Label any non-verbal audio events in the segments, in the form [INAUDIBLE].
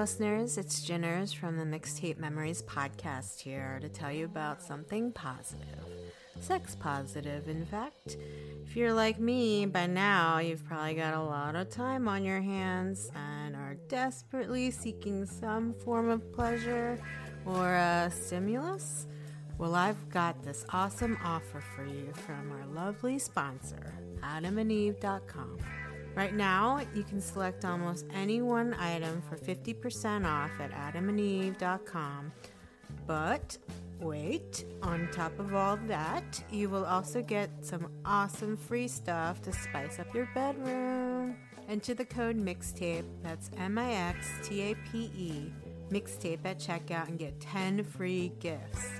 listeners. It's Jinners from the Mixtape Memories podcast here to tell you about something positive. Sex positive, in fact. If you're like me, by now you've probably got a lot of time on your hands and are desperately seeking some form of pleasure or a stimulus. Well, I've got this awesome offer for you from our lovely sponsor, adamandeve.com. Right now, you can select almost any one item for 50% off at adamandeve.com. But wait, on top of all that, you will also get some awesome free stuff to spice up your bedroom. Enter the code MIXTAPE, that's M I X T A P E, MIXTAPE at checkout and get 10 free gifts.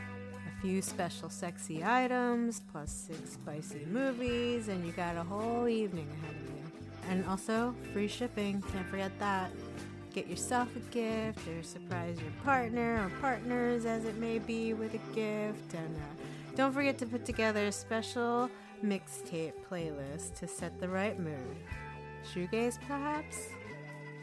A few special sexy items, plus six spicy movies, and you got a whole evening ahead of you. And also, free shipping. Can't forget that. Get yourself a gift or surprise your partner or partners, as it may be, with a gift. And uh, don't forget to put together a special mixtape playlist to set the right mood. Shoegaze, perhaps?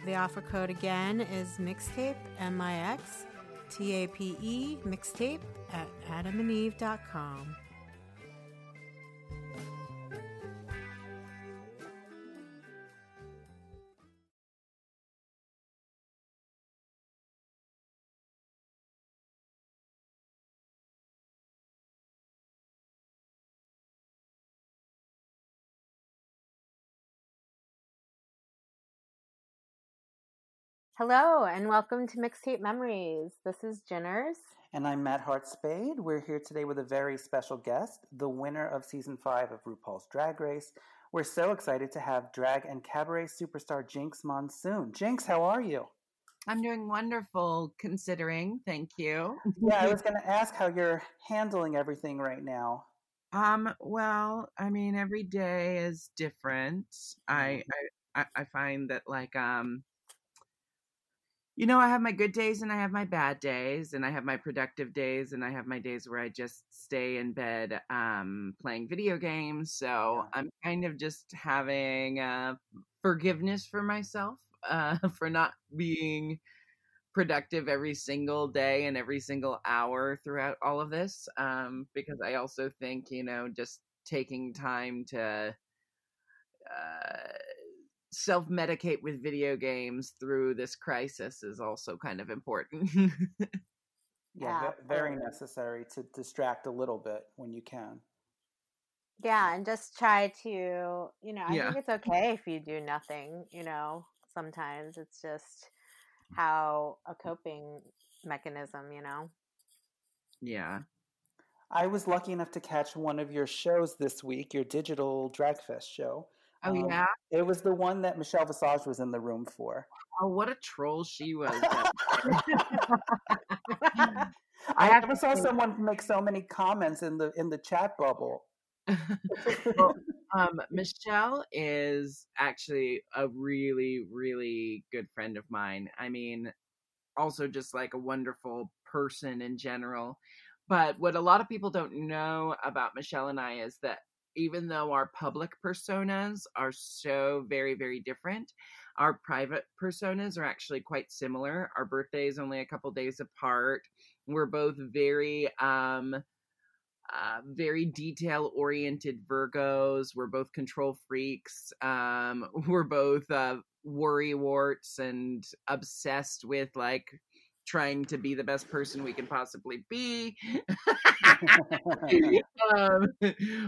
The offer code again is mixtape, M I X T A P E, mixtape at adamandeve.com. Hello, and welcome to Mixtape Memories. This is Jinners. And I'm Matt Hart Spade. We're here today with a very special guest, the winner of season five of RuPaul's Drag Race. We're so excited to have drag and cabaret superstar Jinkx Monsoon. Jinkx, how are you? I'm doing wonderful considering. Thank you. yeah, I was going to ask how you're handling everything right now. Um, well, I mean, every day is different. I, I, I find that like, um, you know, I have my good days and I have my bad days, and I have my productive days, and I have my days where I just stay in bed um, playing video games. So yeah. I'm kind of just having uh, forgiveness for myself uh, [LAUGHS] for not being productive every single day and every single hour throughout all of this. Um, because I also think, you know, just taking time to. Uh, self medicate with video games through this crisis is also kind of important. yeah, yeah, very necessary to distract a little bit when you can. Yeah, and just try to, you know, I yeah. think it's okay if you do nothing, you know, sometimes it's just how a coping mechanism, you know. Yeah. I was lucky enough to catch one of your shows this week, your digital Dragfest show. Oh um, yeah, it was the one that Michelle Visage was in the room for. Oh, what a troll she [LAUGHS] was! [LAUGHS] I never saw someone make so many comments in the in the chat bubble. [LAUGHS] well, um, Michelle is actually a really, really good friend of mine. I mean, also just like a wonderful person in general. But what a lot of people don't know about Michelle and I is that even though our public personas are so very, very different, our private personas are actually quite similar. Our birthday is only a couple days apart. We're both very, um, uh, very detail oriented Virgos. We're both control freaks. Um, [LAUGHS] we're both uh, worry warts and obsessed with like trying to be the best person we can possibly be. [LAUGHS] [LAUGHS] um,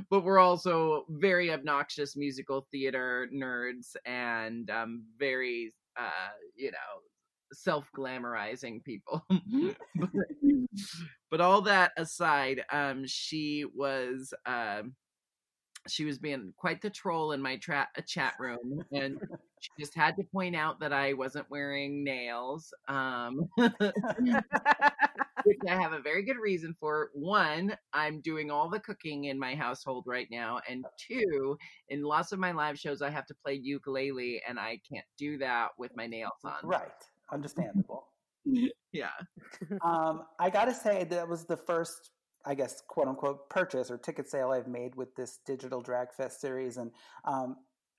but we're also very obnoxious musical theater nerds and um, very, uh, you know, self glamorizing people. [LAUGHS] but, but, all that aside, um, she was. Um, she was being quite the troll in my tra- chat room, and she just had to point out that I wasn't wearing nails, um, [LAUGHS] [LAUGHS] which I have a very good reason for. One, I'm doing all the cooking in my household right now, and two, in lots of my live shows, I have to play ukulele, and I can't do that with my nails on. Right, understandable. [LAUGHS] yeah. Um, I gotta say that was the first I guess, quote unquote, purchase or ticket sale I've made with this digital drag fest series. And um,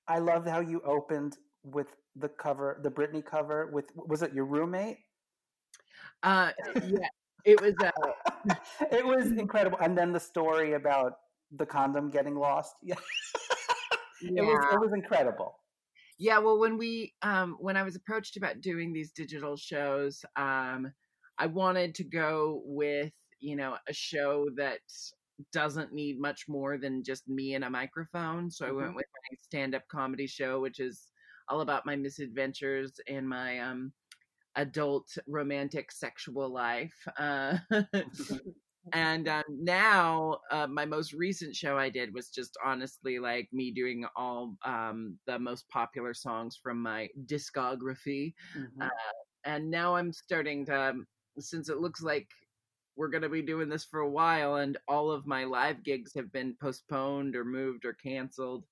I love how you opened with the cover, the Britney cover with was it your roommate? Uh, yeah, it was. Uh, [LAUGHS] it was incredible, and then the story about the condom getting lost. Yeah, [LAUGHS] yeah. it was it was incredible. Yeah, well, when we um, when I was approached about doing these digital shows, um, I wanted to go with you know a show that doesn't need much more than just me and a microphone. So I went Mhm. with my stand-up comedy show, which is all about my misadventures and my um, adult romantic sexual life. Uh, [LAUGHS] [LAUGHS] and um, now uh, my most recent show I did was just honestly like me doing all um, the most popular songs from my discography Mhm. and now I'm starting to since it looks like we're going to be doing this for a while and all of my live gigs have been postponed or moved or canceled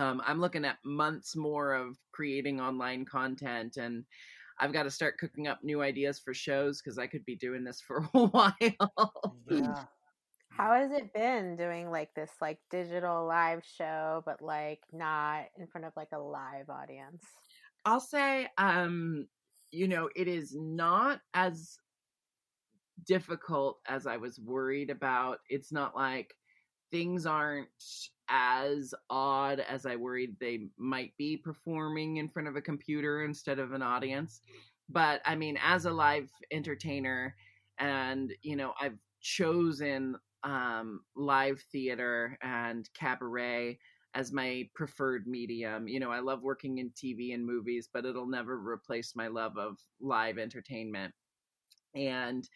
um, i'm looking at months more of creating online content and i've got to start cooking up new ideas for shows because i could be doing this for [LAUGHS] a while yeah. How has it been doing like this like digital live show, but like not in front of like a live audience? I'll say, um, you know, it is not as difficult as I was worried about. It's not like things aren't as odd as I worried they might be performing in front of a computer instead of an audience. But I mean, as a live entertainer, and you know, I've chosen um, live theater and cabaret as my preferred medium. You know, I love working in TV and movies, but it'll never replace my love of live entertainment. And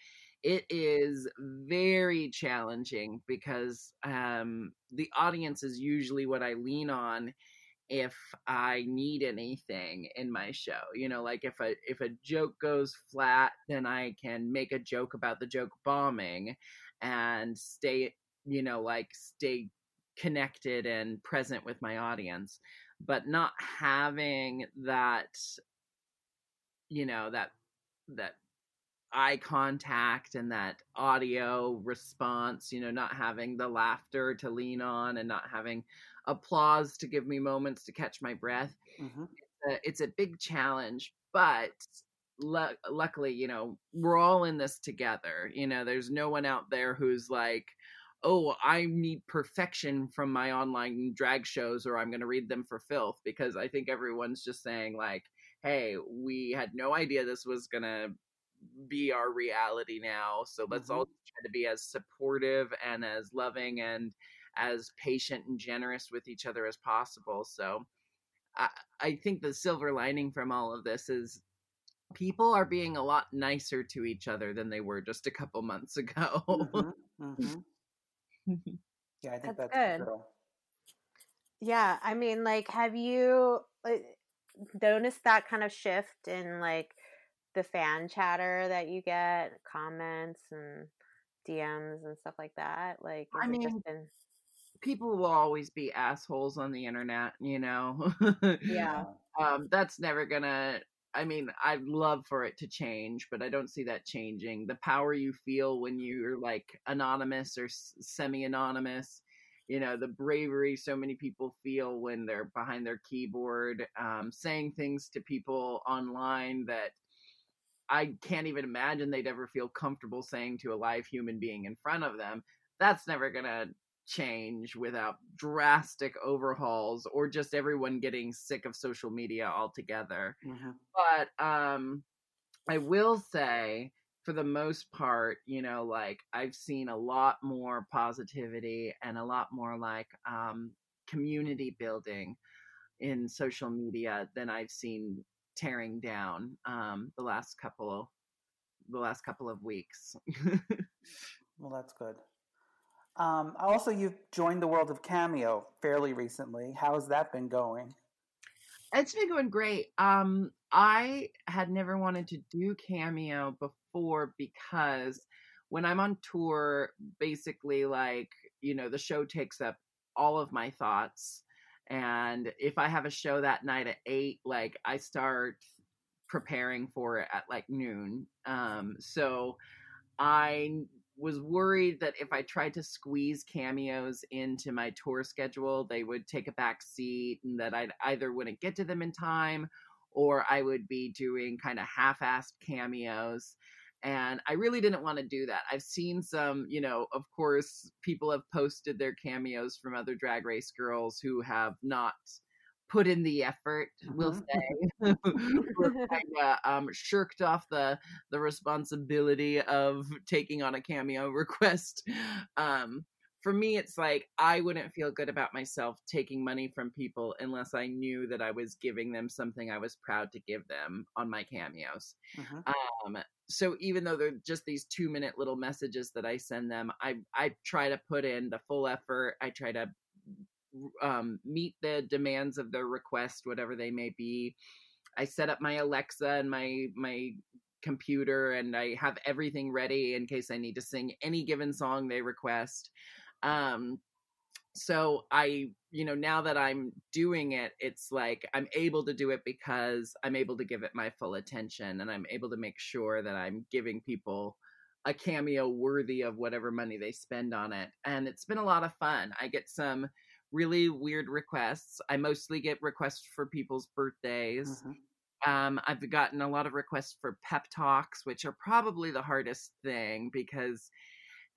it is very challenging because um, the audience is usually what I lean on if I need anything in my show. You know, like if a if a joke goes flat, then I can make a joke about the joke bombing and stay, you know, like stay connected and present with my audience. But not having that you know, that that eye contact and that audio response, you know, not having the laughter to lean on and not having applause to give me moments to catch my breath. Mhm. Uh, it's a big challenge, but lu- luckily, you know, we're all in this together. You know, there's no one out there who's like, oh, I need perfection from my online drag shows or I'm going to read them for filth because I think everyone's just saying, like, hey, we had no idea this was going to be our reality now. So let's all try to be as supportive and as loving and as patient and generous with each other as possible. So I, I think the silver lining from all of this is people are being a lot nicer to each other than they were just a couple months ago. Mhm. Mhm. [LAUGHS] Yeah, I think That's that's, good. true. Yeah, I mean, like, have you like, noticed that kind of shift in like the fan chatter that you get, comments and DMs and stuff like that? Like, I mean, just been people will always be assholes on the internet, you know. yeah, [LAUGHS] um, that's never gonna. I mean, I'd love for it to change, but I don't see that changing. The power you feel when you're like anonymous or semi-anonymous, you know, the bravery so many people feel when they're behind their keyboard, um, saying things to people online that I can't even imagine they'd ever feel comfortable saying to a live human being in front of them. That's never gonna change without drastic overhauls or just everyone getting sick of social media altogether. Mhm. But um I will say for the most part, you know, like I've seen a lot more positivity and a lot more like um community building in social media than I've seen tearing down um the last couple the last couple of weeks. [LAUGHS] Well, that's good. Um, also, you've joined the world of Cameo fairly recently. How has that been going? It's been going great. Um, I had never wanted to do Cameo before because when I'm on tour, basically, like, you know, the show takes up all of my thoughts. And if I have a show that night at eight, like, I start preparing for it at like noon. Um, so I was worried that if I tried to squeeze cameos into my tour schedule, they would take a back seat and that I either wouldn't get to them in time or I would be doing kind of half assed cameos. And I really didn't want to do that. I've seen some, you know, of course, people have posted their cameos from other drag race girls who have not put in the effort, we'll Mm-hmm. say, [LAUGHS] kind of um, shirked off the the responsibility of taking on a cameo [LAUGHS] request. Um, for me, it's like I wouldn't feel good about myself taking money from people unless I knew that I was giving them something I was proud to give them on my cameos. Mhm. Um, so even though they're just these two minute little messages that I send them, I I try to put in the full effort. I try to um, meet the demands of their request, whatever they may be. I set up my Alexa and my my computer, and I have everything ready in case I need to sing any given song they request. Um, so I, you know, now that I'm doing it, it's like I'm able to do it because I'm able to give it my full attention, and I'm able to make sure that I'm giving people a cameo worthy of whatever money they spend on it. And it's been a lot of fun. I get some really weird requests. I mostly get requests for people's birthdays. Mhm. Um, I've gotten a lot of requests for pep talks, which are probably the hardest thing because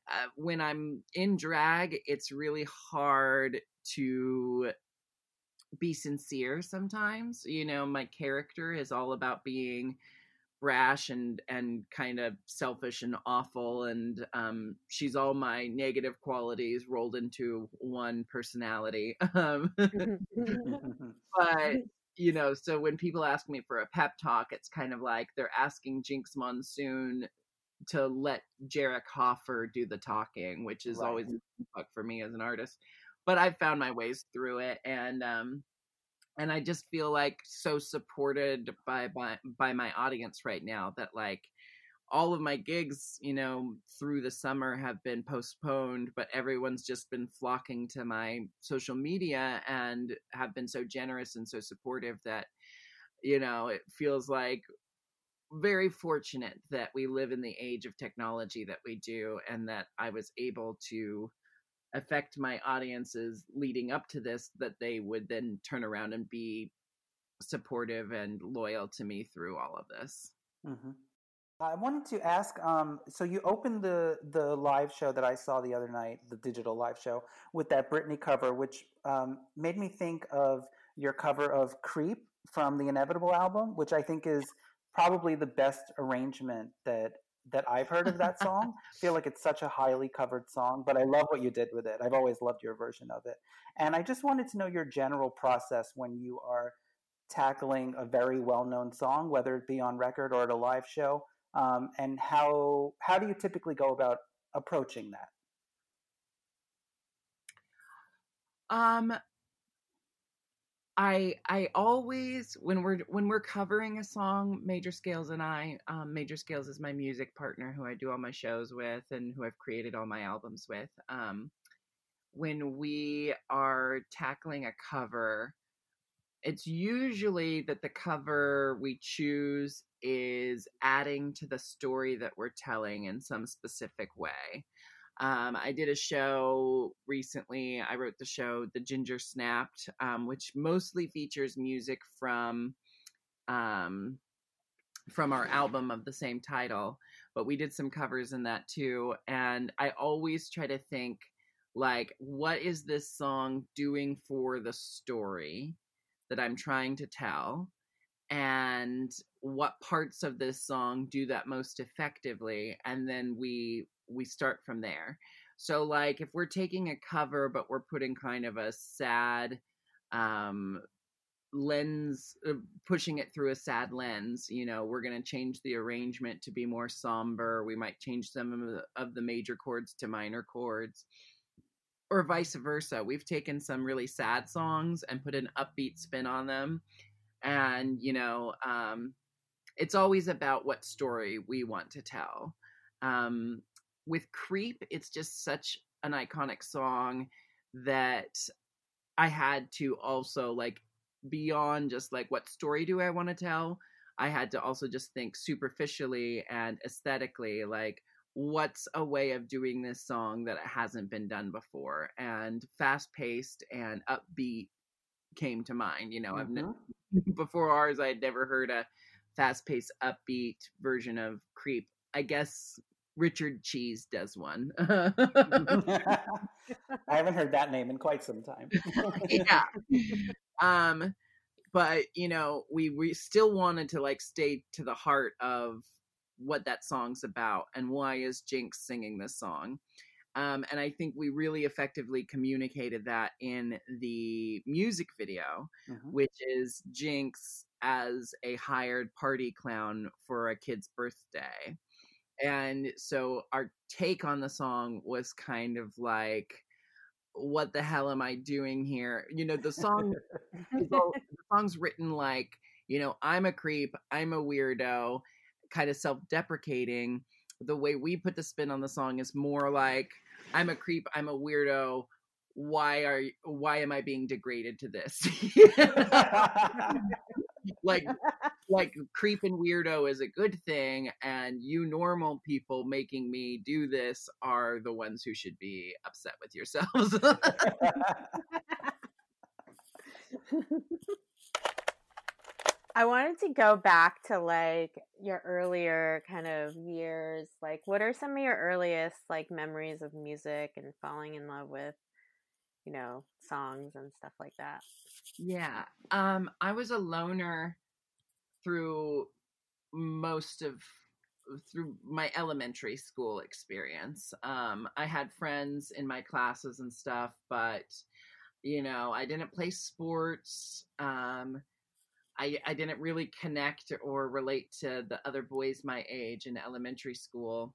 uh, when I'm in drag, it's really hard to be sincere sometimes. You know, my character is all about being brash and and kind of selfish and awful and um she's all my negative qualities rolled into one personality [LAUGHS] um [LAUGHS] but you know so when people ask me for a pep talk it's kind of like they're asking jinkx monsoon to let jerick hoffer do the talking which is Right. always a fuck for me as an artist but i've found my ways through it and um and i just feel like so supported by by by my audience right now that like all of my gigs you know through the summer have been postponed but everyone's just been flocking to my social media and have been so generous and so supportive that you know it feels like very fortunate that we live in the age of technology that we do and that i was able to affect my audiences leading up to this that they would then turn around and be supportive and loyal to me through all of this hmm I wanted to ask. Um, so you opened the the live show that I saw the other night, the digital live show, with that Britney cover, which um, made me think of your cover of "Creep" from the Inevitable album, which I think is probably the best arrangement that that I've heard of that [LAUGHS] song. I feel like it's such a highly covered song, but I love what you did with it. I've always loved your version of it, and I just wanted to know your general process when you are tackling a very well known song, whether it be on record or at a live show um, and how how do you typically go about approaching that? Um I I always when we're when we're covering a song, Major Scales and I, um, Major Scales is my music partner who I do all my shows with and who I've created all my albums with. Um, when we are tackling a cover, it's usually that the cover we choose is adding to the story that we're telling in some specific way. Um, I did a show recently. I wrote the show The Ginger Snapped, um, which mostly features music from um, from our album of the same title. But we did some covers in that too. And I always try to think like, what is this song doing for the story that I'm trying to tell? And what parts of this song do that most effectively? And then we we start from there. So like if we're taking a cover but we're putting kind of a sad um lens uh, pushing it through a sad lens you know we're going to change the arrangement to be more somber we might change some of the, of the major chords to minor chords or vice versa we've taken some really sad songs and put an upbeat spin on them and you know um it's always about what story we want to tell um with creep it's just such an iconic song that i had to also like beyond just like what story do i want to tell i had to also just think superficially and aesthetically like what's a way of doing this song that hasn't been done before and fast paced and upbeat came to mind you know mm-hmm. i've [LAUGHS] ne- before ours i had never heard a fast paced upbeat version of creep i guess richard cheese does one [LAUGHS] i haven't heard that name in quite some time [LAUGHS] yeah um but you know we we still wanted to like stay to the heart of what that song's about and why is Jinkx singing this song. Um, and I think we really effectively communicated that in the music video, mm-hmm. which is Jinkx as a hired party clown for a kid's birthday. And so our take on the song was kind of like, what the hell am I doing here? You know, the song, [LAUGHS] the song's written like, you know, I'm a creep, I'm a weirdo, kind of self-deprecating. The way we put the spin on the song is more like i'm a creep i'm a weirdo why are why am i being degraded to this [LAUGHS] [LAUGHS] like [LAUGHS] like creep and weirdo is a good thing and you normal people making me do this are the ones who should be upset with yourselves [LAUGHS] I wanted to go back to like your earlier kind of years. Like, what are some of your earliest like memories of music and falling in love with, you know, songs and stuff like that? Yeah. Um, I was a loner through most of through my elementary school experience. Um, I had friends in my classes and stuff, but you know, I didn't play sports. Um, I, I didn't really connect or relate to the other boys my age in elementary school.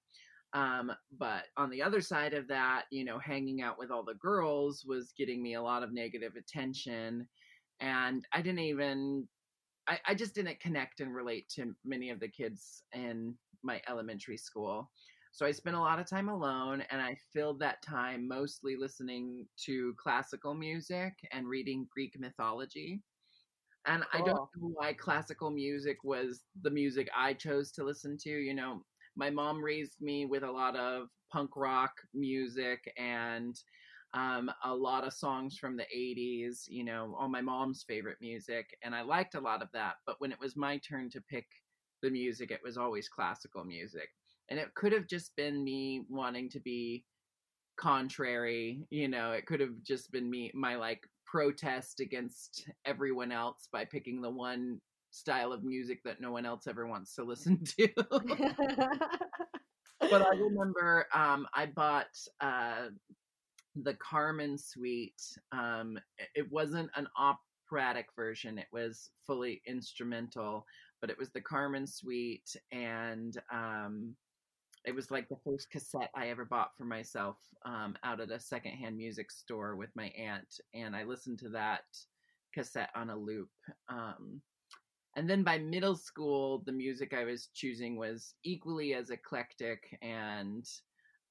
Um, but on the other side of that, you know, hanging out with all the girls was getting me a lot of negative attention. And I didn't even, I, I just didn't connect and relate to many of the kids in my elementary school. So I spent a lot of time alone and I filled that time mostly listening to classical music and reading Greek mythology. And cool. I don't know why classical music was the music I chose to listen to. You know, my mom raised me with a lot of punk rock music and um, a lot of songs from the 80s, you know, all my mom's favorite music. And I liked a lot of that. But when it was my turn to pick the music, it was always classical music. And it could have just been me wanting to be contrary, you know, it could have just been me, my like protest against everyone else by picking the one style of music that no one else ever wants to listen [LAUGHS] to. but I [LAUGHS] remember um, I bought uh, the Carmen Suite. Um, it wasn't an operatic version; it was fully instrumental. But it was the Carmen Suite, and um, it was like the first cassette I ever bought for myself um, out at a secondhand music store with my aunt, and I listened to that cassette on a loop. Um, and then by middle school, the music I was choosing was equally as eclectic and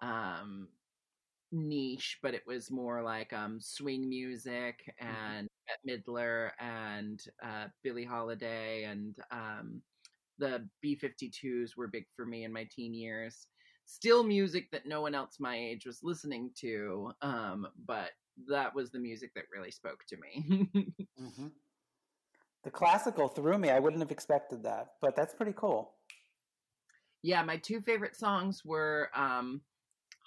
um, niche, but it was more like um, swing music mm-hmm. and Bette Midler and uh, Billie Holiday and um, the B52s were big for me in my teen years. Still music that no one else my age was listening to, um, but that was the music that really spoke to me. [LAUGHS] mm-hmm. The classical threw me. I wouldn't have expected that, but that's pretty cool. Yeah, my two favorite songs were um,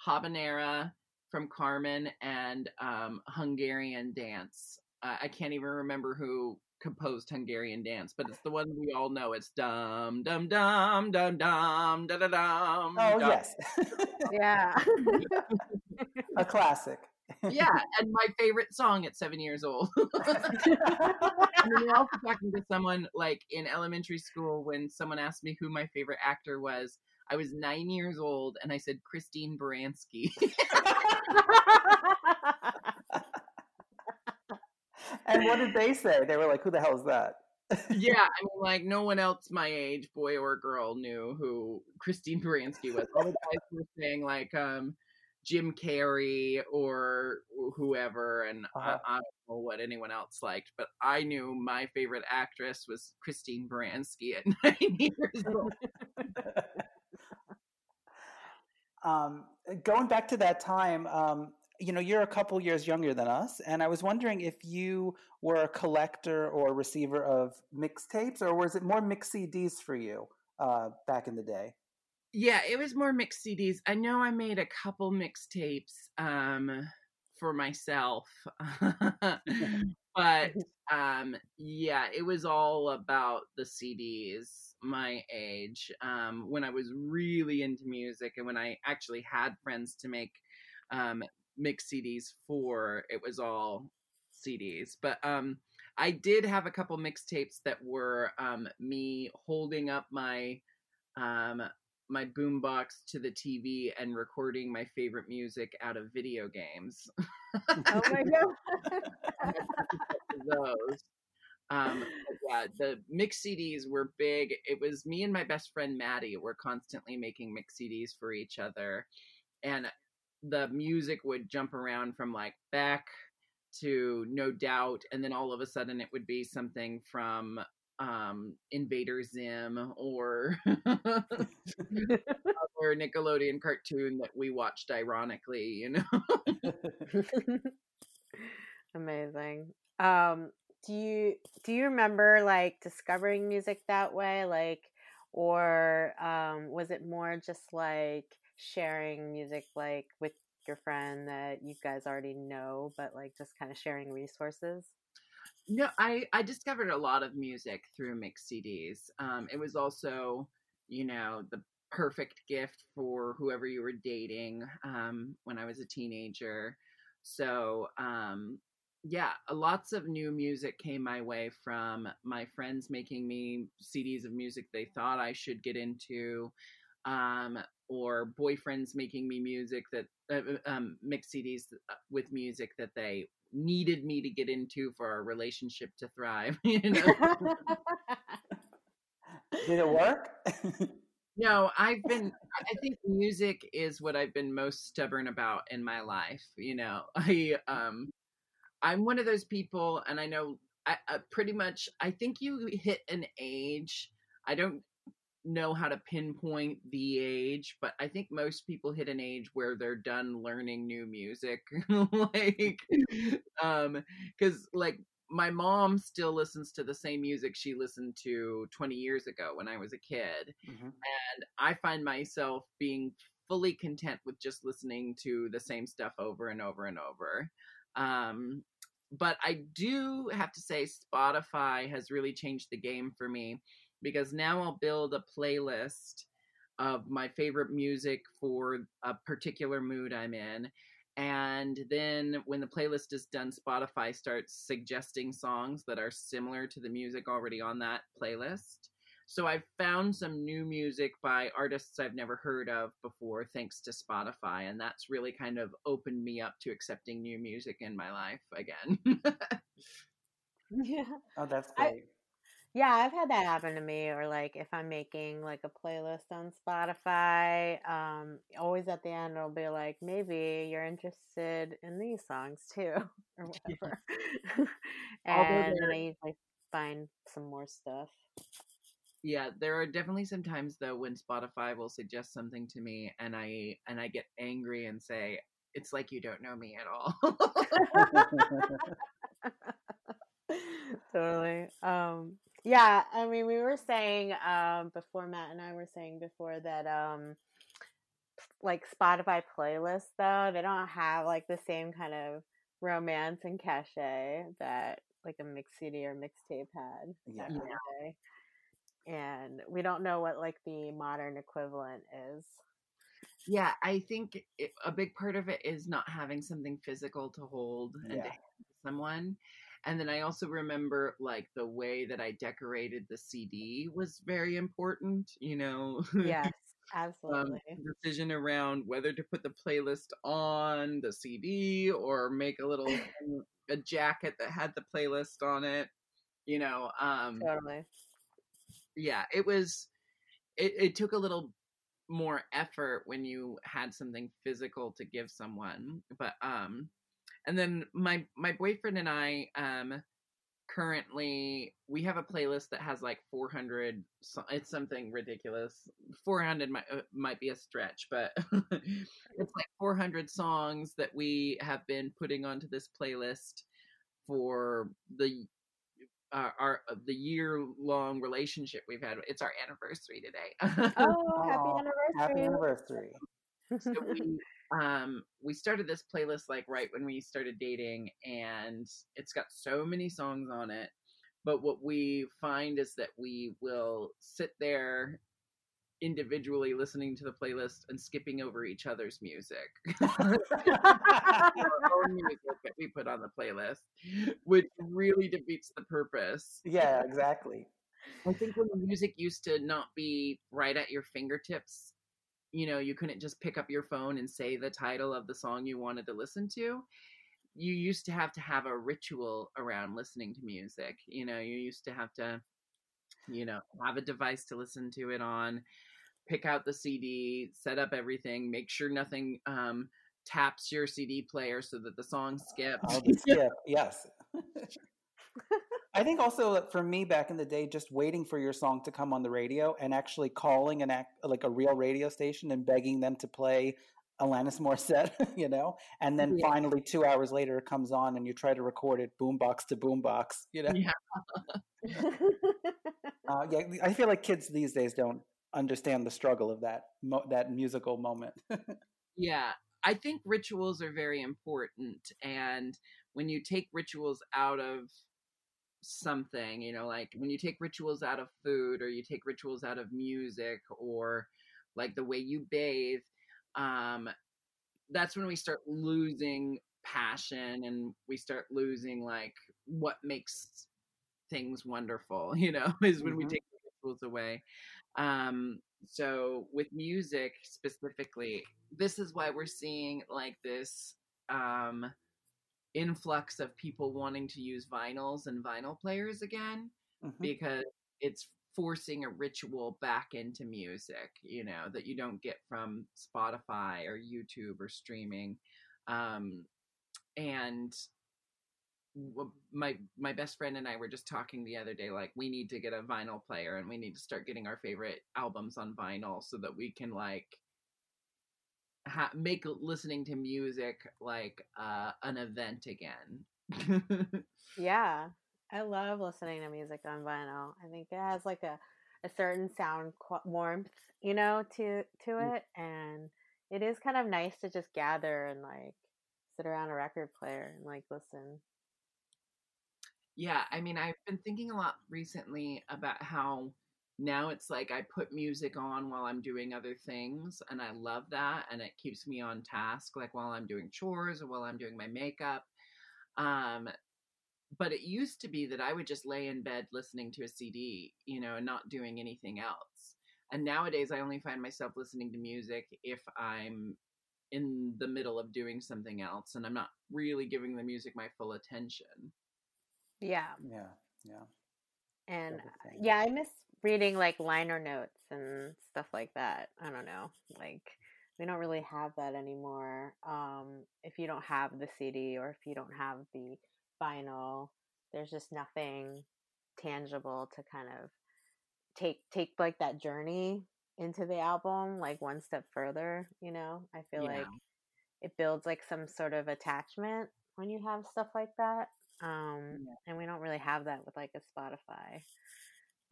Habanera from Carmen and um, Hungarian Dance. Uh, I can't even remember who composed Hungarian dance, but it's the one we all know. It's dum dum dum dum dum da da dum. Oh dum. yes, [LAUGHS] yeah, [LAUGHS] a classic. Yeah, and my favorite song at seven years old. [LAUGHS] and then also talking to someone like in elementary school when someone asked me who my favorite actor was. I was nine years old and I said Christine Baranski. [LAUGHS] and what did they say? They were like, "Who the hell is that?" yeah, [LAUGHS] I mean, like no one else my age, boy or girl, knew who Christine Baranski was. All the guys were saying like um, Jim Carrey or whoever, and uh-huh. I, I, don't know what anyone else liked, but I knew my favorite actress was Christine Baranski at [LAUGHS] nine years old. [LAUGHS] Um, going back to that time, um, you know, you're a couple years younger than us, and I was wondering if you were a collector or receiver of mixtapes, or was it more mix CDs for you uh, back in the day? Yeah, it was more mixed CDs. I know I made a couple mixtapes um, for myself, [LAUGHS] [LAUGHS] but um, yeah, it was all about the CDs. My age, um, when I was really into music, and when I actually had friends to make um, mix CDs for, it was all CDs. But um, I did have a couple mixtapes that were um, me holding up my um, my boombox to the TV and recording my favorite music out of video games. oh my [LAUGHS] god. those. Um, yeah, the mix CDs were big. It was me and my best friend Maddie were constantly making mix CDs for each other, and the music would jump around from like Beck to No Doubt, and then all of a sudden it would be something from um Invader Zim or [LAUGHS] [LAUGHS] or Nickelodeon cartoon that we watched ironically, you know. [LAUGHS] Amazing. Um do you do you remember like discovering music that way like or um was it more just like sharing music like with your friend that you guys already know but like just kind of sharing resources? No, I I discovered a lot of music through mix CDs. Um, it was also, you know, the perfect gift for whoever you were dating um, when I was a teenager. So, um, yeah, lots of new music came my way from my friends making me CDs of music they thought I should get into, um, or boyfriends making me music that uh, uh um, mix CDs uh, with music that they needed me to get into for our relationship to thrive. [LAUGHS] You [LAUGHS] know? Did it work? [LAUGHS] no, I've been. I think music is what I've been most stubborn about in my life. You know, I um, I'm one of those people, and I know I, I pretty much. I think you hit an age. I don't know how to pinpoint the age, but I think most people hit an age where they're done learning new music. [LAUGHS] like um cuz like my mom still listens to the same music she listened to 20 years ago when I was a kid. Mm-hmm. And I find myself being fully content with just listening to the same stuff over and over and over. Um but I do have to say Spotify has really changed the game for me because now I'll build a playlist of my favorite music for a particular mood I'm in. And then when the playlist is done, Spotify starts suggesting songs that are similar to the music already on that playlist. So I've found some new music by artists I've never heard of before thanks to Spotify. And that's really kind of opened me up to accepting new music in my life again. [LAUGHS] [LAUGHS] yeah. Oh, that's great. I- yeah, I've had that happen to me. Or like if I'm making like a playlist on Spotify, um, always at the end it'll be like, maybe you're interested in these songs too, [LAUGHS] or [LAUGHS] whatever. [LAUGHS] and then I usually find some more stuff. Yeah, there are definitely some times though when Spotify will suggest something to me and I and I get angry and say, It's like you don't know me at all. totally. Um yeah, I mean, we were saying um, before Matt and I were saying before that um, like Spotify playlists though they don't have like the same kind of romance and cachet that like a mix CD or mixtape had yeah. And we don't know what like the modern equivalent is. Yeah, I think it, a big part of it is not having something physical to hold yeah. and to hand someone and then I also remember like the way that I decorated the CD was very important, you know. Yes, [LAUGHS] absolutely. um, decision around whether to put the playlist on the CD or make a little [LAUGHS] a jacket that had the playlist on it, you know. Um Totally. Yeah, it was it, it took a little more effort when you had something physical to give someone, but um and then my my boyfriend and I um currently we have a playlist that has like 400 it's something ridiculous. 400 might, uh, might be a stretch but [LAUGHS] it's like 400 songs that we have been putting onto this playlist for the uh, our uh, the year long relationship we've had. It's our anniversary today. [LAUGHS] Oh happy anniversary happy anniversary. So we [LAUGHS] um we started this playlist like right when we started dating and it's got so many songs on it but what we find is that we will sit there individually listening to the playlist and skipping over each other's music. [LAUGHS] [LAUGHS] Our own music that we put on the playlist which really defeats the purpose. Yeah exactly. I think when music used to not be right at your fingertips you know you couldn't just pick up your phone and say the title of the song you wanted to listen to. You used to have to have a ritual around listening to music you know you used to have to you know have a device to listen to it on pick out the cd set up everything make sure nothing um taps your cd player so that the song skips. the skip yes [LAUGHS] [LAUGHS] I think also for me back in the day, just waiting for your song to come on the radio and actually calling an act like a real radio station and begging them to play Alanis Morissette, [LAUGHS] you know, and then yeah. finally two hours later it comes on and you try to record it boombox to boombox, you know. Yeah. [LAUGHS] uh, yeah, I feel like kids these days don't understand the struggle of that mo- that musical moment. [LAUGHS] yeah, I think rituals are very important, and when you take rituals out of something you know like when you take rituals out of food or you take rituals out of music or like the way you bathe um that's when we start losing passion and we start losing like what makes things wonderful [LAUGHS] you know is when mm-hmm. we take rituals away um so with music specifically this is why we're seeing like this um influx of people wanting to use vinyls and vinyl players again mm-hmm. because it's forcing a ritual back into music, you know, that you don't get from Spotify or YouTube or streaming. Um, and my my best friend and I were just talking the other day like we need to get a vinyl player and we need to start getting our favorite albums on vinyl so that we can like ha- make listening to music like uh, an event again. yeah, I love listening to music on vinyl. I think it has like a a certain sound qu- warmth, you know, to to mm. it, and it is kind of nice to just gather and like sit around a record player and like listen. Yeah, I mean, I've been thinking a lot recently about how now it's like I put music on while I'm doing other things, and I love that, and it keeps me on task, like while I'm doing chores or while I'm doing my makeup. Um, but it used to be that I would just lay in bed listening to a CD, you know, and not doing anything else. And nowadays, I only find myself listening to music if I'm in the middle of doing something else, and I'm not really giving the music my full attention. Yeah. Yeah. Yeah. And yeah, I miss reading like liner notes and stuff like that. I don't know. Like we don't really have that anymore. Um, if you don't have the CD or if you don't have the vinyl, there's just nothing tangible to kind of take take like that journey into the album like one step further, you know? I feel yeah. like it builds like some sort of attachment when you have stuff like that. Um, yeah. and we don't really have that with like a Spotify.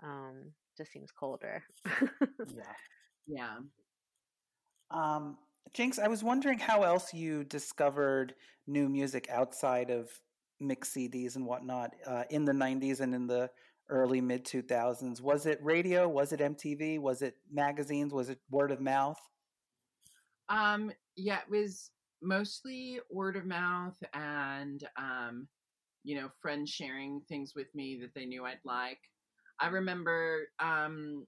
Um, just seems colder. yeah. [LAUGHS] Yeah. Um, Jinkx, I was wondering how else you discovered new music outside of mix CDs and whatnot uh, in the 90s and in the early mid 2000s. Was it radio? Was it MTV? Was it magazines? Was it word of mouth? Um, yeah, it was mostly word of mouth and, um, you know, friends sharing things with me that they knew I'd like. I remember um,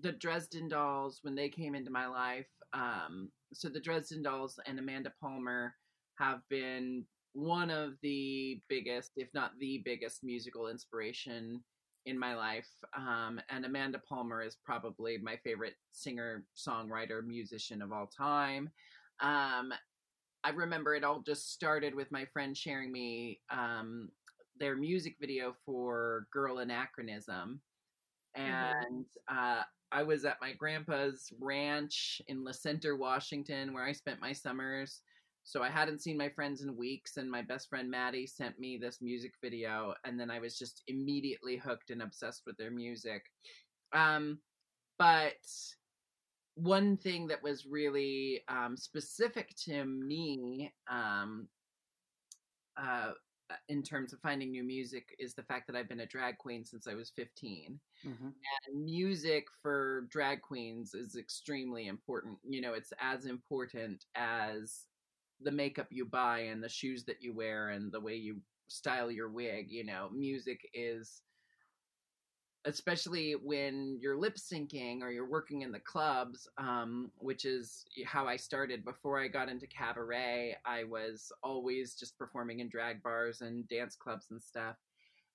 the Dresden Dolls when they came into my life. Um, so the Dresden Dolls and Amanda Palmer have been one of the biggest, if not the biggest, musical inspiration in my life. Um, and Amanda Palmer is probably my favorite singer, songwriter, musician of all time. Um, I remember it all just started with my friend sharing me um, their music video for Girl Anachronism. And mm-hmm. uh, I was at my grandpa's ranch in La Center, Washington, where I spent my summers. So I hadn't seen my friends in weeks, and my best friend Maddie sent me this music video, and then I was just immediately hooked and obsessed with their music. Um, but one thing that was really um, specific to me um, uh, in terms of finding new music is the fact that I've been a drag queen since I was 15. Mm-hmm. And music for drag queens is extremely important. You know, it's as important as the makeup you buy and the shoes that you wear and the way you style your wig. You know, music is especially when you're lip syncing or you're working in the clubs, um, which is how I started. Before I got into cabaret, I was always just performing in drag bars and dance clubs and stuff.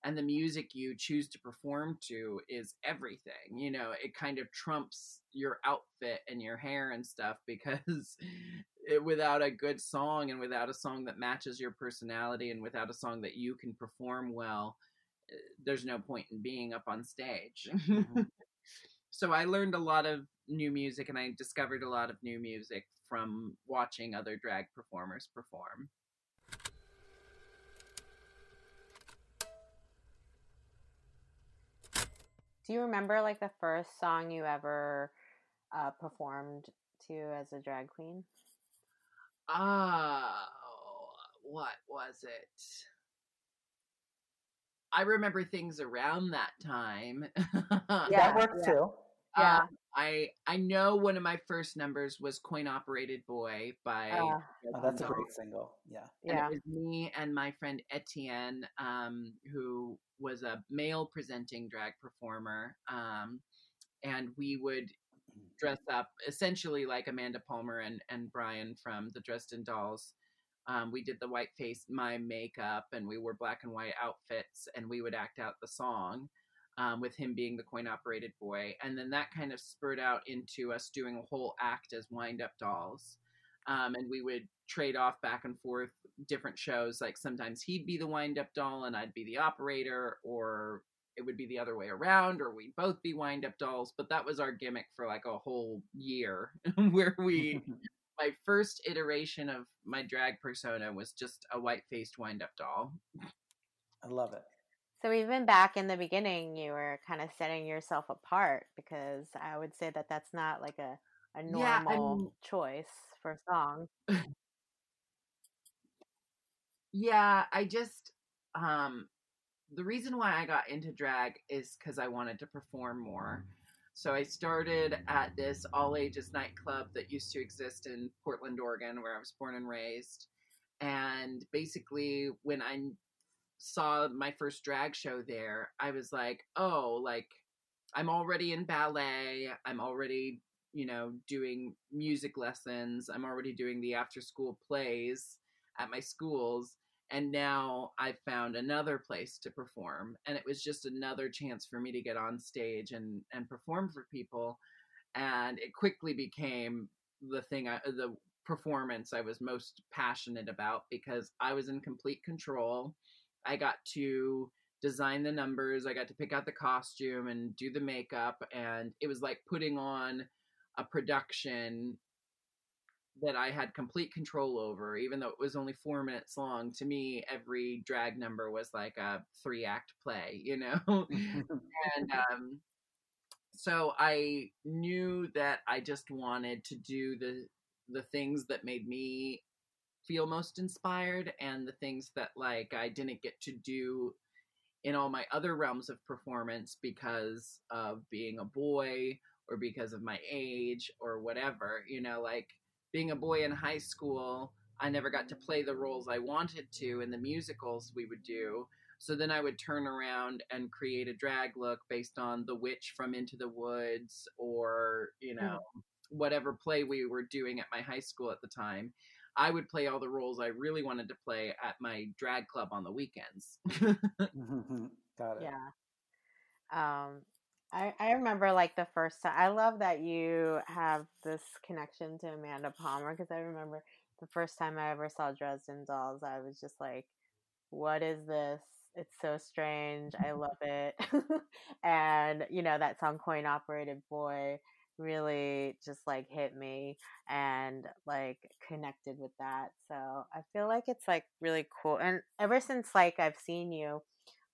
And the music you choose to perform to is everything. You know, it kind of trumps your outfit and your hair and stuff [LAUGHS] because it, without a good song and without a song that matches your personality and without a song that you can perform well, there's no point in being up on stage. Mm-hmm. [LAUGHS] so I learned a lot of new music and I discovered a lot of new music from watching other drag performers perform. Do you remember like the first song you ever uh, performed to as a drag queen? Ah, what was it? I remember things around that time. [LAUGHS] yeah, that worked yeah. too. Yeah. Um, I I know one of my first numbers was "Coin Operated Boy" by. Uh, oh, that's a great single. Yeah. And yeah. It was me and my friend Etienne, um, who was a male presenting drag performer, um, and we would mm-hmm. dress up essentially like Amanda Palmer and and Brian from the Dresden Dolls um, we did the white face my makeup and we wore black and white outfits and we would act out the song um, with him being the coin operated boy and then that kind of spurred out into us doing a whole act as wind up dolls. Um, and we would trade off back and forth different shows like sometimes he'd be the wind up doll and i'd be the operator or it would be the other way around or we'd both be wind up dolls but that was our gimmick for like a whole year [LAUGHS] where we [LAUGHS] my first iteration of my drag persona was just a white faced wind up doll. I love it. So even back in the beginning, you were kind of setting yourself apart because I would say that that's not like a a normal yeah, choice for a song. yeah, I just um the reason why I got into drag is because I wanted to perform more. So I started at this all ages nightclub that used to exist in Portland, Oregon, where I was born and raised. And basically, when I saw my first drag show there, I was like, oh, like I'm already in ballet. I'm already, you know, doing music lessons. I'm already doing the after school plays at my schools and now I found another place to perform and it was just another chance for me to get on stage and and perform for people and it quickly became the thing I, the performance I was most passionate about because I was in complete control. I got to design the numbers, I got to pick out the costume and do the makeup and it was like putting on a production that I had complete control over, even though it was only four minutes long. To me, every drag number was like a three act play, you know? [LAUGHS] [LAUGHS] and um, so I knew that I just wanted to do the the things that made me feel most inspired and the things that like I didn't get to do in all my other realms of performance because of being a boy or because of my age or whatever, you know, like being a boy in high school, I never got to play the roles I wanted to in the musicals we would do. So then I would turn around and create a drag look based on The Witch from Into the Woods or, you know, mm-hmm. whatever play we were doing at my high school at the time. I would play all the roles I really wanted to play at my drag club on the weekends. [LAUGHS] Mm-hmm. Got it. Yeah. Um, I, I remember like the first time. I love that you have this connection to Amanda Palmer because I remember the first time I ever saw Dresden Dolls, I was just like, what is this? it's so strange. I love it. [LAUGHS] and you know that song "Coin Operated Boy" really just like hit me and like connected with that. So I feel like it's like really cool. And ever since like I've seen you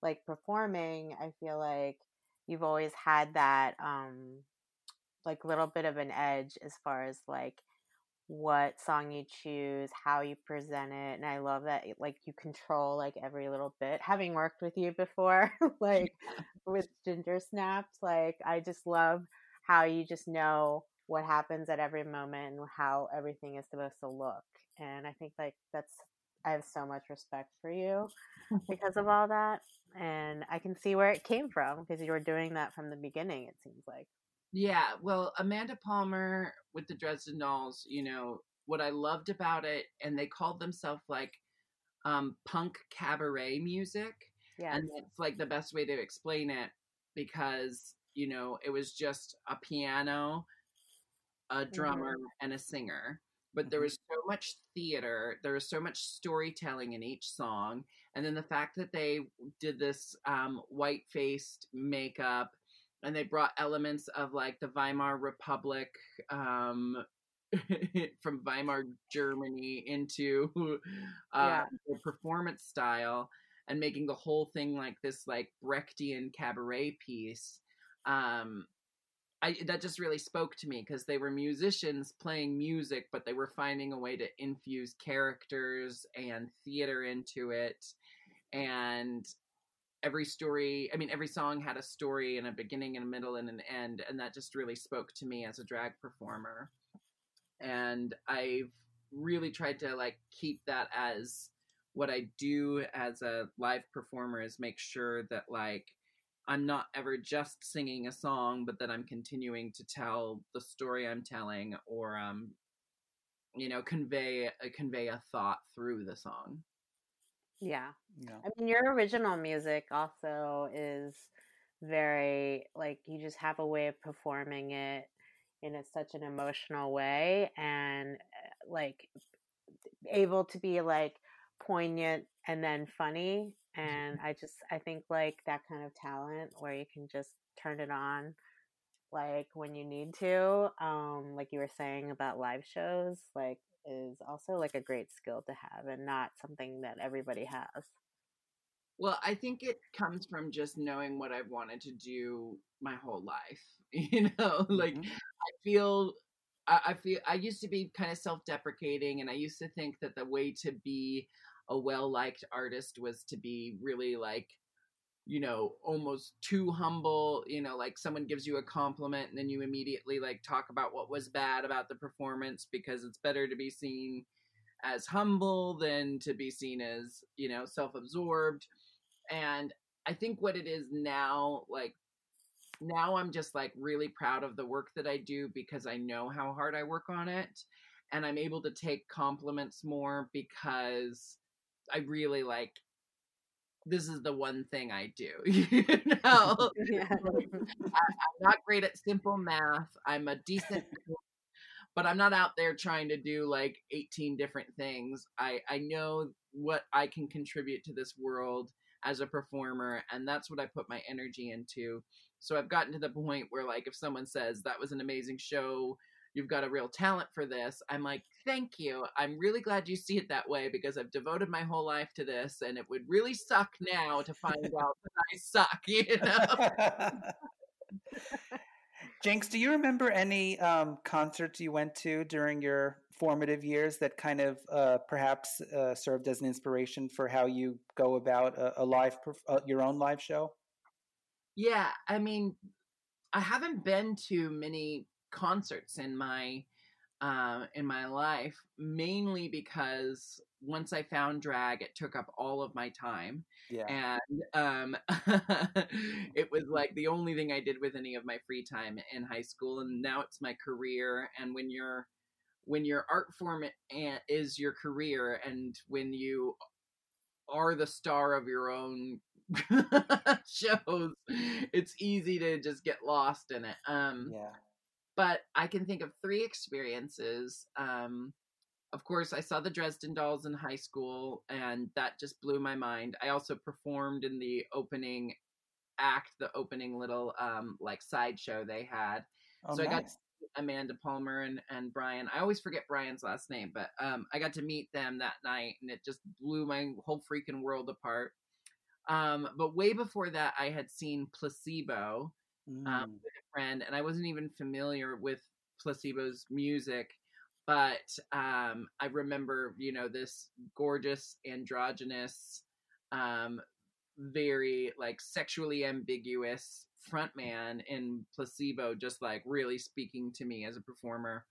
like performing, I feel like you've always had that um like little bit of an edge as far as like what song you choose, how you present it, and I love that like you control like every little bit. Having worked with you before, [LAUGHS] like [LAUGHS] with Ginger Snaps, like I just love how you just know what happens at every moment and how everything is supposed to look. And I think like that's I have so much respect for you [LAUGHS] because of all that. And I can see where it came from because you were doing that from the beginning, it seems like. Yeah, well, Amanda Palmer with the Dresden Dolls, you know, what I loved about it, and they called themselves like um, punk cabaret music. Yeah. And that's like the best way to explain it because, you know, it was just a piano, a drummer, mm-hmm. and a singer. But there mm-hmm. was so much theater, there was so much storytelling in each song. And then the fact that they did this um, white faced makeup and they brought elements of like the Weimar Republic um, [LAUGHS] from Weimar Germany into uh, yeah. the performance style and making the whole thing like this like Brechtian cabaret piece. Um, I, that just really spoke to me because they were musicians playing music, but they were finding a way to infuse characters and theater into it. And every story i mean every song had a story and a beginning and a middle and an end and that just really spoke to me as a drag performer and i've really tried to like keep that as what i do as a live performer is make sure that like i'm not ever just singing a song but that i'm continuing to tell the story i'm telling or um you know convey uh, convey a thought through the song yeah. Yeah. I mean, your original music also is very like you just have a way of performing it in a, such an emotional way and uh, like able to be like poignant and then funny and i just i think like that kind of talent where you can just turn it on like when you need to um like you were saying about live shows like is also like a great skill to have and not something that everybody has. Well, I think it comes from just knowing what I've wanted to do my whole life. [LAUGHS] You know, like mm-hmm. I feel I, feel I used to be kind of self-deprecating and I used to think that the way to be a well-liked artist was to be really like you know, almost too humble, you know, like someone gives you a compliment and then you immediately like talk about what was bad about the performance because it's better to be seen as humble than to be seen as, you know, self-absorbed. And I think what it is now, like now I'm just like really proud of the work that I do because I know how hard I work on it and I'm able to take compliments more because I really like this is the one thing I do. [LAUGHS] you [LAUGHS] know, [LAUGHS] yeah. I, am not great at simple math. I'm a decent, but I'm not out there trying to do like 18 different things. I I know what I can contribute to this world as a performer, and that's what I put my energy into. So I've gotten to the point where like if someone says that was an amazing show you've got a real talent for this. I'm like, thank you. I'm really glad you see it that way because I've devoted my whole life to this and it would really suck now to find [LAUGHS] out that I suck, [LAUGHS] you know? Jinkx, do you remember any um, concerts you went to during your formative years that kind of uh, perhaps uh, served as an inspiration for how you go about a, a live, uh, your own live show? Yeah, I mean, I haven't been to many concerts in my uh, in my life, mainly because once I found drag, it took up all of my time. Yeah. And um, [LAUGHS] it was like the only thing I did with any of my free time in high school. And now it's my career. And when you're, when your art form is your career and when you are the star of your own [LAUGHS] shows, it's easy to just get lost in it. Um, yeah but I can think of three experiences. Um, of course, I saw the Dresden Dolls in high school, and that just blew my mind. I also performed in the opening act, the opening little um, like sideshow they had. Oh, so nice. I got Amanda Palmer and, and Brian. I always forget Brian's last name, but um, I got to meet them that night, and it just blew my whole freaking world apart. Um, but way before that, I had seen Placebo Mm. um, with a friend, and I wasn't even familiar with Placebo's music. But um, I remember, you know, this gorgeous androgynous, um, very like sexually ambiguous frontman in Placebo, just like really speaking to me as a performer.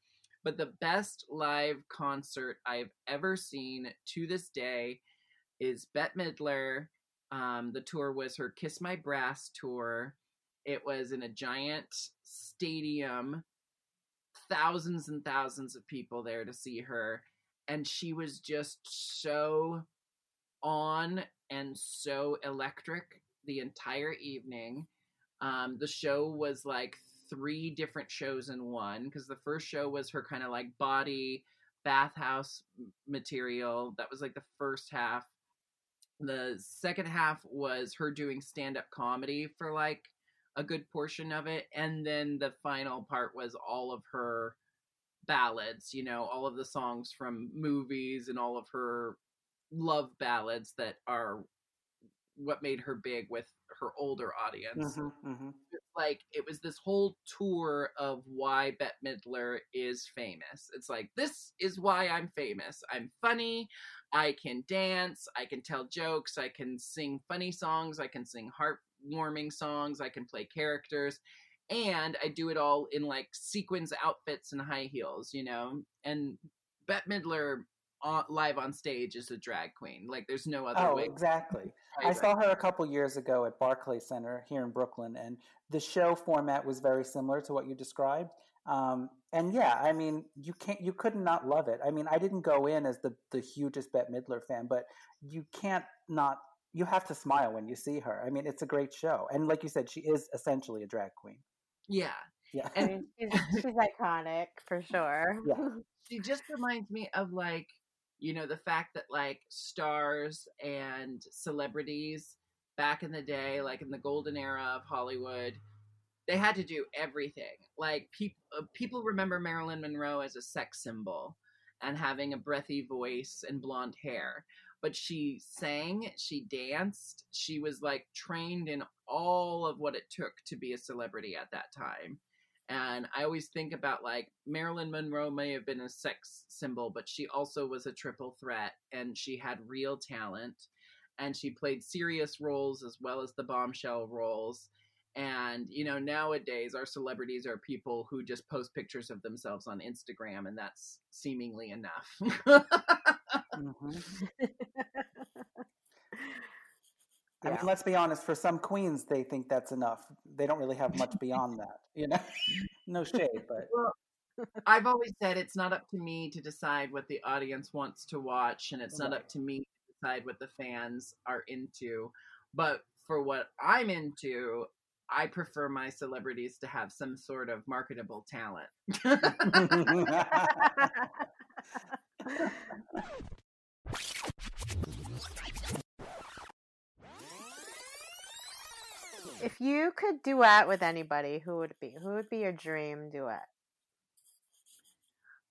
But the best live concert I've ever seen to this day is Bette Midler. Um, the tour was her Kiss My Brass tour. It was in a giant stadium, thousands and thousands of people there to see her. And she was just so on and so electric the entire evening. Um, the show was like three different shows in one because the first show was her kind of like body bathhouse material. That was like the first half. The second half was her doing stand up comedy for like a good portion of it. And then the final part was all of her ballads, you know, all of the songs from movies and all of her love ballads that are what made her big with her older audience. Mhm, mhm. Like it was this whole tour of why Bette Midler is famous. It's like this is why I'm famous. I'm funny, I can dance, I can tell jokes, I can sing funny songs, I can sing heartwarming songs, I can play characters, and I do it all in like sequins outfits and high heels, you know. And Bette Midler on, live on stage is a drag queen. Like there's no other Oh, way. exactly. I Right, saw her a couple years ago at Barclay Center here in Brooklyn, and the show format was very similar to what you described. Um, and yeah, I mean, you can't, you could not love it. I mean, I didn't go in as the the hugest Bette Midler fan, but you can't not. You have to smile when you see her. I mean, it's a great show, and like you said, she is essentially a drag queen. Yeah. Yeah. I mean, [LAUGHS] she's, she's iconic for sure. Yeah. she just reminds me of like you know the fact that like stars and celebrities back in the day like in the golden era of hollywood they had to do everything like people uh, people remember marilyn monroe as a sex symbol and having a breathy voice and blonde hair but she sang she danced she was like trained in all of what it took to be a celebrity at that time and I always think about like Marilyn Monroe may have been a sex symbol, but she also was a triple threat and she had real talent and she played serious roles as well as the bombshell roles. And, you know, nowadays our celebrities are people who just post pictures of themselves on Instagram and that's seemingly enough. [LAUGHS] Mhm. [LAUGHS] I mean, let's be honest. For some queens, they think that's enough. They don't really have much beyond that. You know, [LAUGHS] no shade, but I've always said it's not up to me to decide what the audience wants to watch, and it's not up to me to decide what the fans are into. But for what I'm into, I prefer my celebrities to have some sort of marketable talent. [LAUGHS] if you could duet with anybody, who would it be? Who would be your dream duet?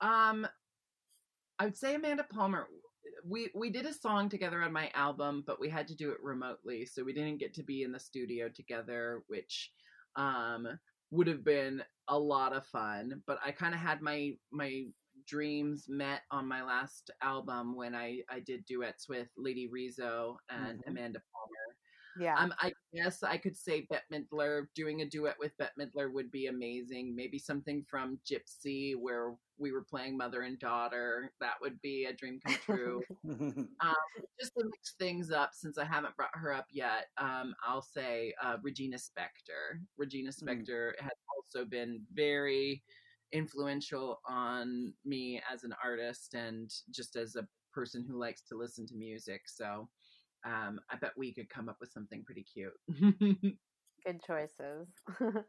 Um, I would say Amanda Palmer. We we did a song together on my album, but we had to do it remotely, so we didn't get to be in the studio together, which um would have been a lot of fun. But I kind of had my my dreams met on my last album when I I did duets with Lady Rizzo and Mhm. Amanda Palmer. Yeah. Um, I guess I could say Bette Midler. Doing a duet with Bette Midler would be amazing. Maybe something from Gypsy, where we were playing mother and daughter. That would be a dream come true. [LAUGHS] Just to mix things up, since I haven't brought her up yet, um, I'll say uh, Regina Spektor. Regina Mm. Spektor has also been very influential on me as an artist and just as a person who likes to listen to music. So um, I bet we could come up with something pretty cute. [LAUGHS] Good choices. [LAUGHS]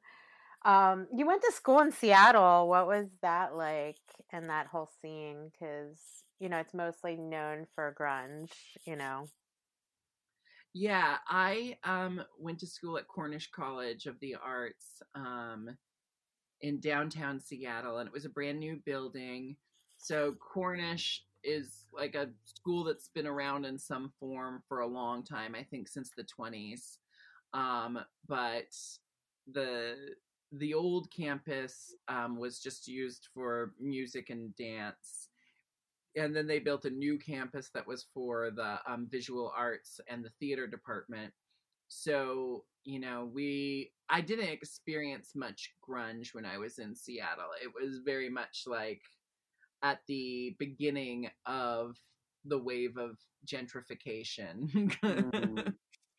um, you went to school in Seattle. What was that like and that whole scene? Because you know, it's mostly known for grunge, you know. Yeah, I um went to school at Cornish College of the Arts um in downtown Seattle and it was a brand new building. So Cornish is like a school that's been around in some form for a long time, I think since the 20s. Um but the the old campus um, was just used for music and dance. And then they built a new campus that was for the um, visual arts and the theater department. So you know we i didn't experience much grunge when i was in seattle. It was very much like at the beginning of the wave of gentrification mm-hmm.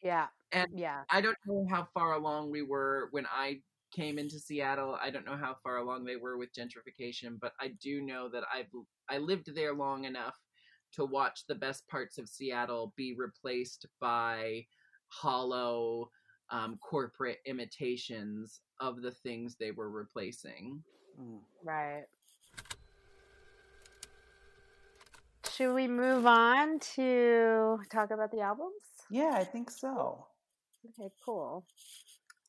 yeah [LAUGHS] and yeah i don't know how far along we were when i came into Seattle. I don't know how far along they were with gentrification, but I do know that I've I lived there long enough to watch the best parts of Seattle be replaced by hollow um, corporate imitations of the things they were replacing. Mm. Right. Should we move on to talk about the albums? Yeah, I think so. Okay, cool.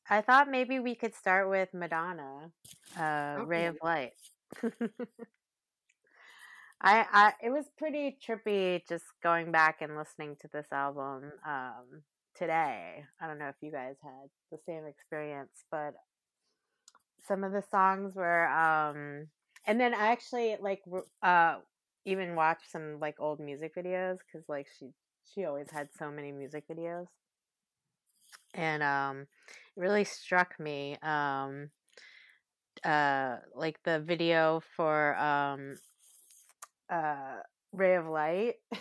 I thought maybe we could start with Madonna, uh, okay. Ray of Light. [LAUGHS] I, I, it was pretty trippy just going back and listening to this album um, today. I don't know if you guys had the same experience, but some of the songs were, um, and then I actually like uh, even watch some like old music videos because like she she always had so many music videos and um, it really struck me. Um, uh, like the video for um, uh, Ray of Light. [LAUGHS]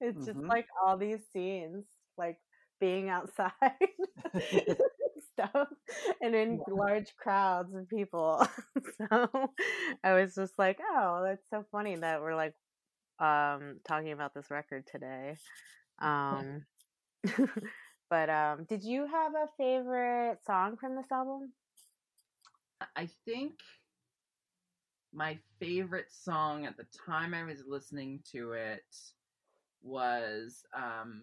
it's mm-hmm. just like all these scenes, like being outside [LAUGHS] stuff [LAUGHS] and in yeah. large crowds of people. [LAUGHS] so I was just like, oh, that's so funny that we're like um talking about this record today. Um [LAUGHS] but um, did you have a favorite song from this album? I think my favorite song at the time I was listening to it was um,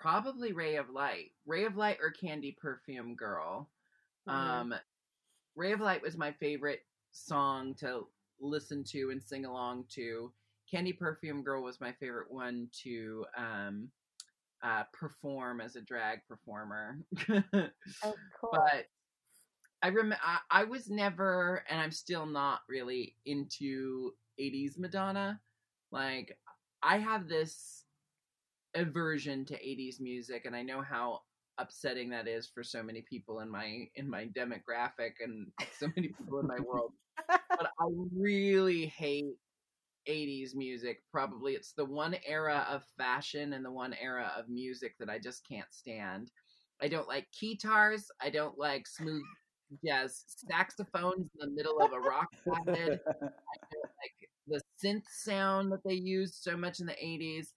probably Ray of Light. Ray of Light or Candy Perfume Girl. Mm-hmm. Um, Ray of Light was my favorite song to listen to and sing along to. Candy Perfume Girl was my favorite one to um, uh, perform as a drag performer. [LAUGHS] oh, cool. But I remember I, I was never, and I'm still not really into 80s Madonna. Like I have this aversion to 80s music, and I know how upsetting that is for so many people in my in my demographic and so many people in my world. but [LAUGHS] I really hate 80s music. Probably it's the one era of fashion and the one era of music that i just can't stand. I don't like keytars. I don't like smooth jazz saxophones in the middle of a rock ballad. [LAUGHS] I don't like the synth sound that they used so much in the 80s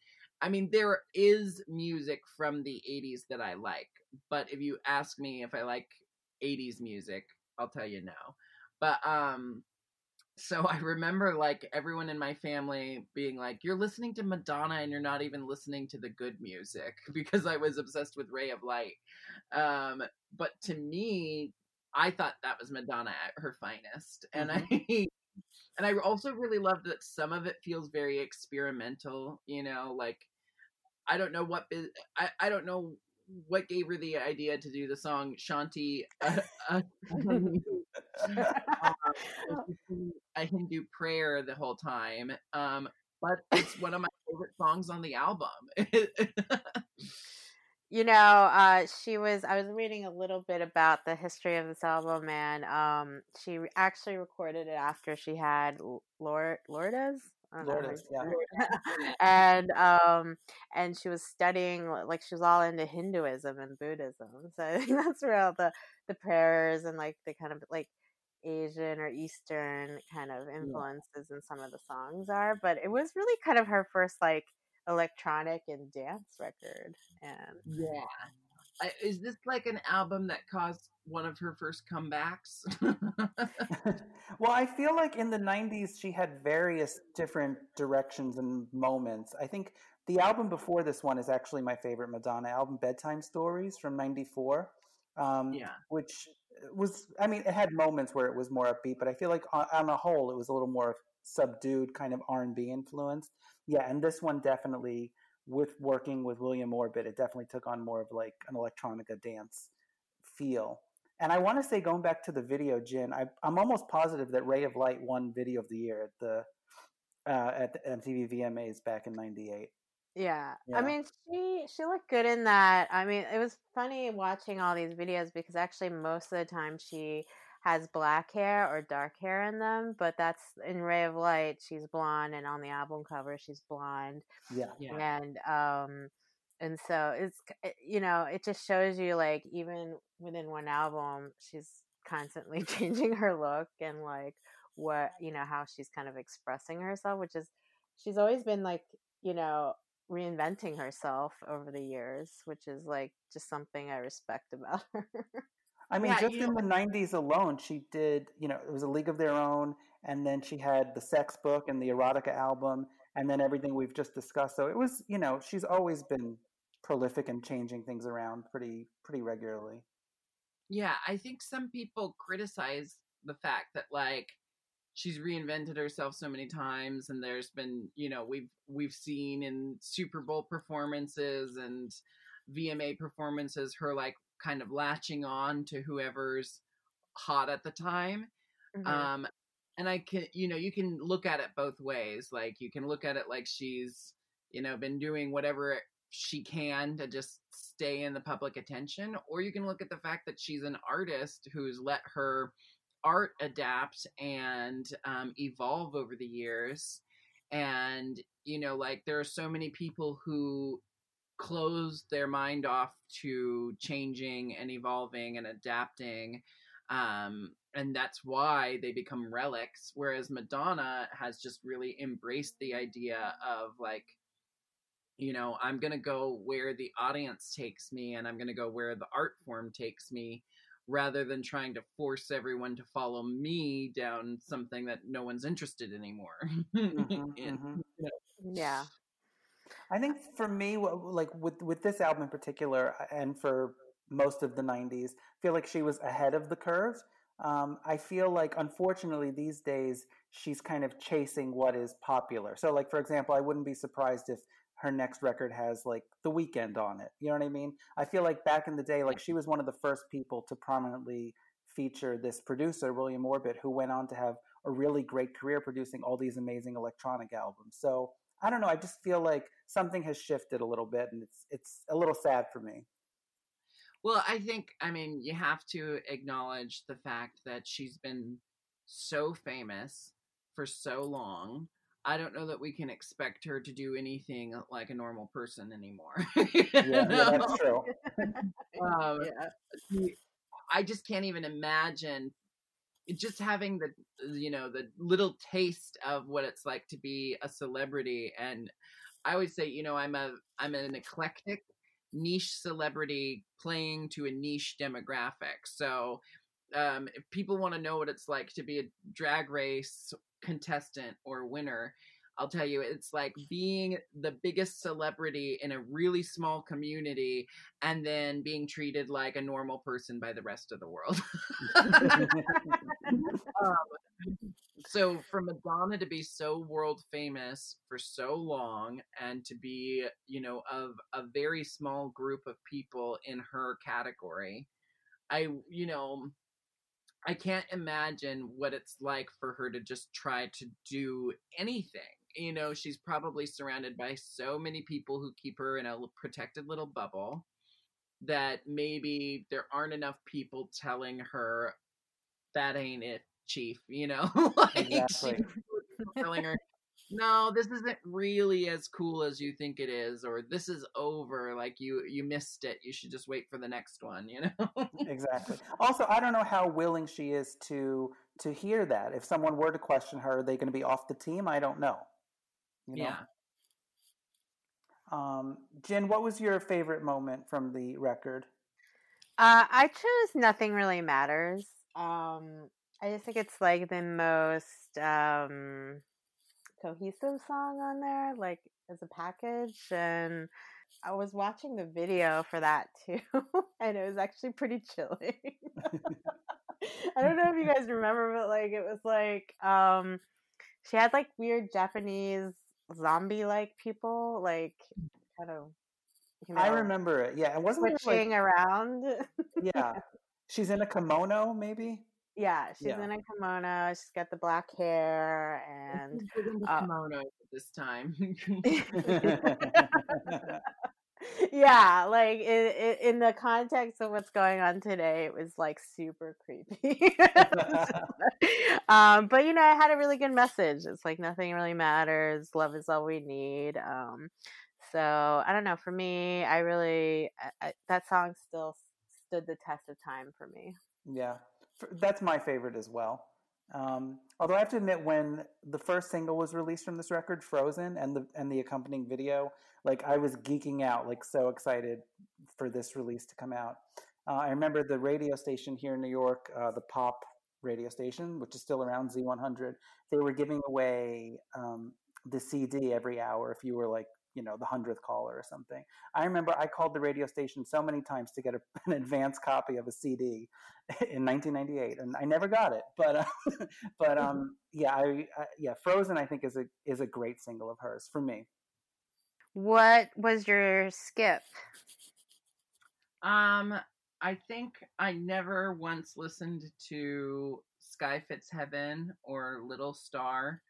i mean there is music from the 80s that i like but if you ask me if i like 80s music i'll tell you no but um so [LAUGHS] I remember like everyone in my family being like, "You're listening to Madonna and you're not even listening to the good music," [LAUGHS] because I was obsessed with Ray of Light. Um, but to me, I thought that was Madonna at her finest, and mm-hmm. I [LAUGHS] and I also really loved that some of it feels very experimental. You know, like I don't know what I I don't know what gave her the idea to do the song Shanti, [LAUGHS] uh, uh, [LAUGHS] a Hindu prayer the whole time. Um, but it's one of my favorite songs on the album. [LAUGHS] you know, uh, she was. I was reading a little bit about the history of this album, and um, she actually recorded it after she had Lord Lourdes. Lourdes, yeah. [LAUGHS] and um, and she was studying like she was all into Hinduism and Buddhism. So I think [LAUGHS] that's where all the the prayers and like the kind of like Asian or Eastern kind of influences yeah. in some of the songs are. But it was really kind of her first like electronic and dance record, and yeah. Is this like an album that caused one of her first comebacks? [LAUGHS] well, I feel like in the 90s she had various different directions and moments. I think the album before this one is actually my favorite Madonna album, Bedtime Stories from 94. Um, yeah. Which was, I mean, it had moments where it was more upbeat, but I feel like on, on a whole it was a little more subdued kind of R&B influence. Yeah, and this one definitely with working with William Orbit, it definitely took on more of like an electronica dance feel. And I want to say, going back to the video, Jin, I, am almost positive that Ray of Light won Video of the Year at the uh, at the MTV VMAs back in '98. Yeah. yeah. I mean, she she looked good in that. I mean, it was funny watching all these videos because actually most of the time she has black hair or dark hair in them, but that's in Ray of Light, she's blonde, and on the album cover, she's blonde. Yeah. yeah. And, um, and so it's, you know, it just shows you like even within one album, she's constantly [LAUGHS] changing her look and like what, you know, how she's kind of expressing herself, which is, she's always been like, you know, reinventing herself over the years, which is like just something I respect about [LAUGHS] her. I mean, yeah, just in the '90s alone, she did. You know, it was a League of Their Own, and then she had the Sex Book and the Erotica album, and then everything we've just discussed. So it was, you know, she's always been prolific and changing things around pretty pretty regularly. Yeah, I think some people criticize the fact that like she's reinvented herself so many times and there's been, you know, we've we've seen in Super Bowl performances and VMA performances her like kind of latching on to whoever's hot at the time. Mm-hmm. Um, and I can, you know, you can look at it both ways. Like you can look at it like she's, you know, been doing whatever she can to just stay in the public attention, or you can look at the fact that she's an artist who's let her art adapt and um, evolve over the years. And, you know, like there are so many people who close their mind off to changing and evolving and adapting. Um, and that's why they become relics. Whereas Madonna has just really embraced the idea of like, you know, I'm going to go where the audience takes me and I'm going to go where the art form takes me rather than trying to force everyone to follow me down something that no one's interested anymore. [LAUGHS] mm-hmm, in, mm-hmm. Yeah. I think for me, like with with this album in particular, and for most of the '90s, I feel like she was ahead of the curve. Um, I feel like, unfortunately, these days she's kind of chasing what is popular. So, like for example, I wouldn't be surprised if her next record has like The Weeknd on it. You know what I mean? I feel like back in the day, like she was one of the first people to prominently feature this producer, William Orbit, who went on to have a really great career producing all these amazing electronic albums. So I don't know. I just feel like something has shifted a little bit, and it's it's a little sad for me. Well, I think I mean you have to acknowledge the fact that she's been so famous for so long. I don't know that we can expect her to do anything like a normal person anymore. [LAUGHS] yeah, yeah, that's true. [LAUGHS] um, yeah. I just can't even imagine just having the you know the little taste of what it's like to be a celebrity and i always say you know i'm a i'm an eclectic niche celebrity playing to a niche demographic so um, if people want to know what it's like to be a drag race contestant or winner I'll tell you, it's like being the biggest celebrity in a really small community and then being treated like a normal person by the rest of the world. [LAUGHS] [LAUGHS] um, so for Madonna to be so world famous for so long and to be, you know, of a very small group of people in her category, I, you know, I can't imagine what it's like for her to just try to do anything you know, she's probably surrounded by so many people who keep her in a protected little bubble that maybe there aren't enough people telling her that ain't it, chief, you know? [LAUGHS] like exactly. telling her, no, this isn't really as cool as you think it is, or this is over, like you you missed it. You should just wait for the next one, you know? exactly. Also, I don't know how willing she is to to hear that. If someone were to question her, are they going to be off the team? I don't know. You know? Yeah. Um, Jin, what was your favorite moment from the record? Uh, I chose Nothing Really Matters. Um, I just think it's like the most um, cohesive song on there, like as a package. And I was watching the video for that too, [LAUGHS] and it was actually pretty chilling. [LAUGHS] I don't know if you guys remember, but like it was like um, she had like weird Japanese zombie like people, like kind of. You know, I remember it. Yeah, it wasn't switching like, around. [LAUGHS] yeah, she's in a kimono, maybe. Yeah, she's yeah. in a kimono. She's got the black hair and uh, kimono this time. [LAUGHS] yeah, like in, in the context of what's going on today, it was like super creepy. [LAUGHS] um, but you know, I had a really good message. It's like nothing really matters. Love is all we need. Um, so I don't know. For me, I really I, I, that song still stood the test of time for me. Yeah, that's my favorite as well. Um, although I have to admit, when the first single was released from this record, "Frozen," and the and the accompanying video, like I was geeking out, like so excited for this release to come out. Uh, I remember the radio station here in New York, uh, the pop radio station, which is still around Z100. They were giving away um, the CD every hour if you were like you know the hundredth caller or something. I remember I called the radio station so many times to get a, [LAUGHS] an advance copy of a CD [LAUGHS] in 1998, and I never got it. But uh, [LAUGHS] but um, yeah, I, I, yeah, Frozen I think is a is a great single of hers for me. What was your skip? Um, I think I never once listened to Sky Fits Heaven or Little Star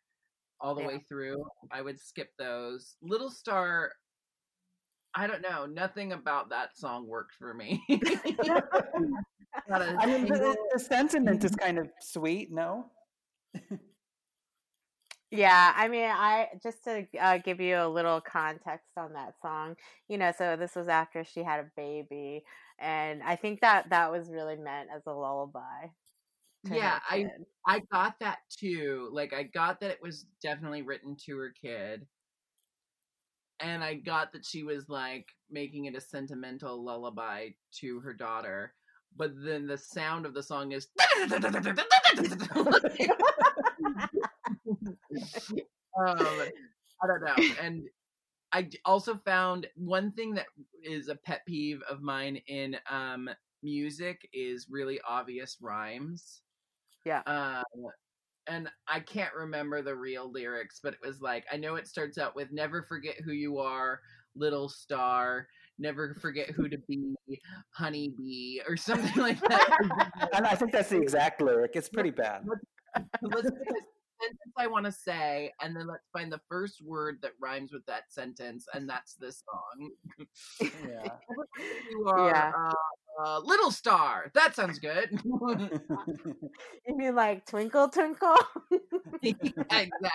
all the yeah. way through. I would skip those. Little Star, I don't know. Nothing about that song worked for me. [LAUGHS] I mean, the, the, sentiment is kind of sweet, no? [LAUGHS] yeah, I mean, I just to uh, give you a little context on that song, you know, so this was after she had a baby, and I think that that was really meant as a lullaby yeah i i got that too like i got that it was definitely written to her kid. And i got that she was like making it a sentimental lullaby to her daughter but then the sound of the song is [LAUGHS] um, i don't know and i also found one thing that is a pet peeve of mine in um music is really obvious rhymes yeah. Um, and I can't remember the real lyrics, but it was like I know it starts out with "Never forget who you are, little star." Never forget who to be, honeybee, or [LAUGHS] something like [LAUGHS] that. and I think that's the exact lyric. It's pretty bad. Let's, let's sentence I want to say, and then let's find the first word that rhymes with that sentence, and that's this song. Yeah. [LAUGHS] you are yeah. Uh, uh, Little Star. That sounds good. [LAUGHS] [LAUGHS] you mean like Twinkle Twinkle? yeah, [LAUGHS] exactly.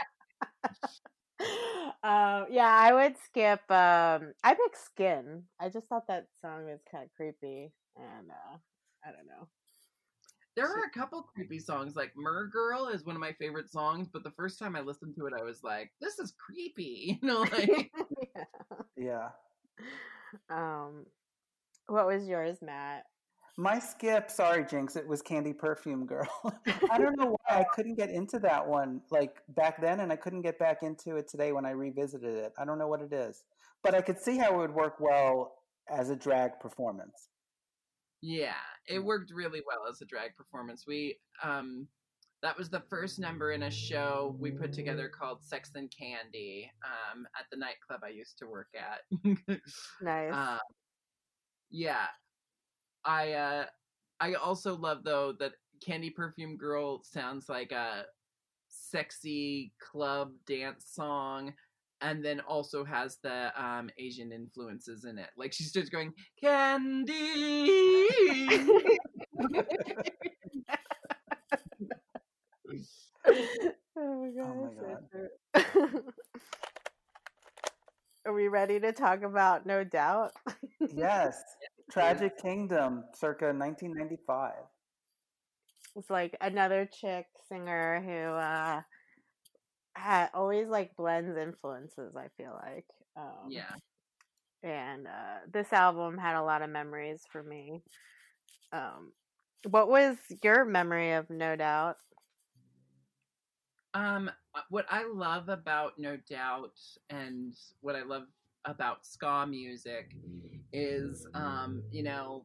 Um, yeah, I would skip. Um, I pick Skin. I just thought that song was kind of creepy, and uh, I don't know. There are a couple creepy songs. Like Mer Girl is one of my favorite songs, but the first time I listened to it, I was like, "This is creepy," you know, like yeah. Um, what was yours, Matt? My skip, sorry, Jinkx, it was Candy Perfume Girl. [LAUGHS] [LAUGHS] I don't know why I couldn't get into that one like back then, and I couldn't get back into it today when I revisited it. I don't know what it is, but I could see how it would work well as a drag performance. Yeah, it worked really well as a drag performance. We um that was the first number in a show we put together called Sex and Candy um, at the nightclub I used to work at. [LAUGHS] nice. Um, yeah, I uh, I also love though that Candy Perfume Girl sounds like a sexy club dance song and then also has the um, Asian influences in it. Like she starts going candy. [LAUGHS] oh my god! Oh my god. [LAUGHS] Are we ready to talk about No Doubt? [LAUGHS] yes. Tragic Kingdom, circa 1995. It's like another chick singer who uh, ha- always like blends influences. I feel like. Um, yeah. And uh, this album had a lot of memories for me. Um, what was your memory of No Doubt? Um, uh, what I love about No Doubt and what I love about ska music is, um, you know,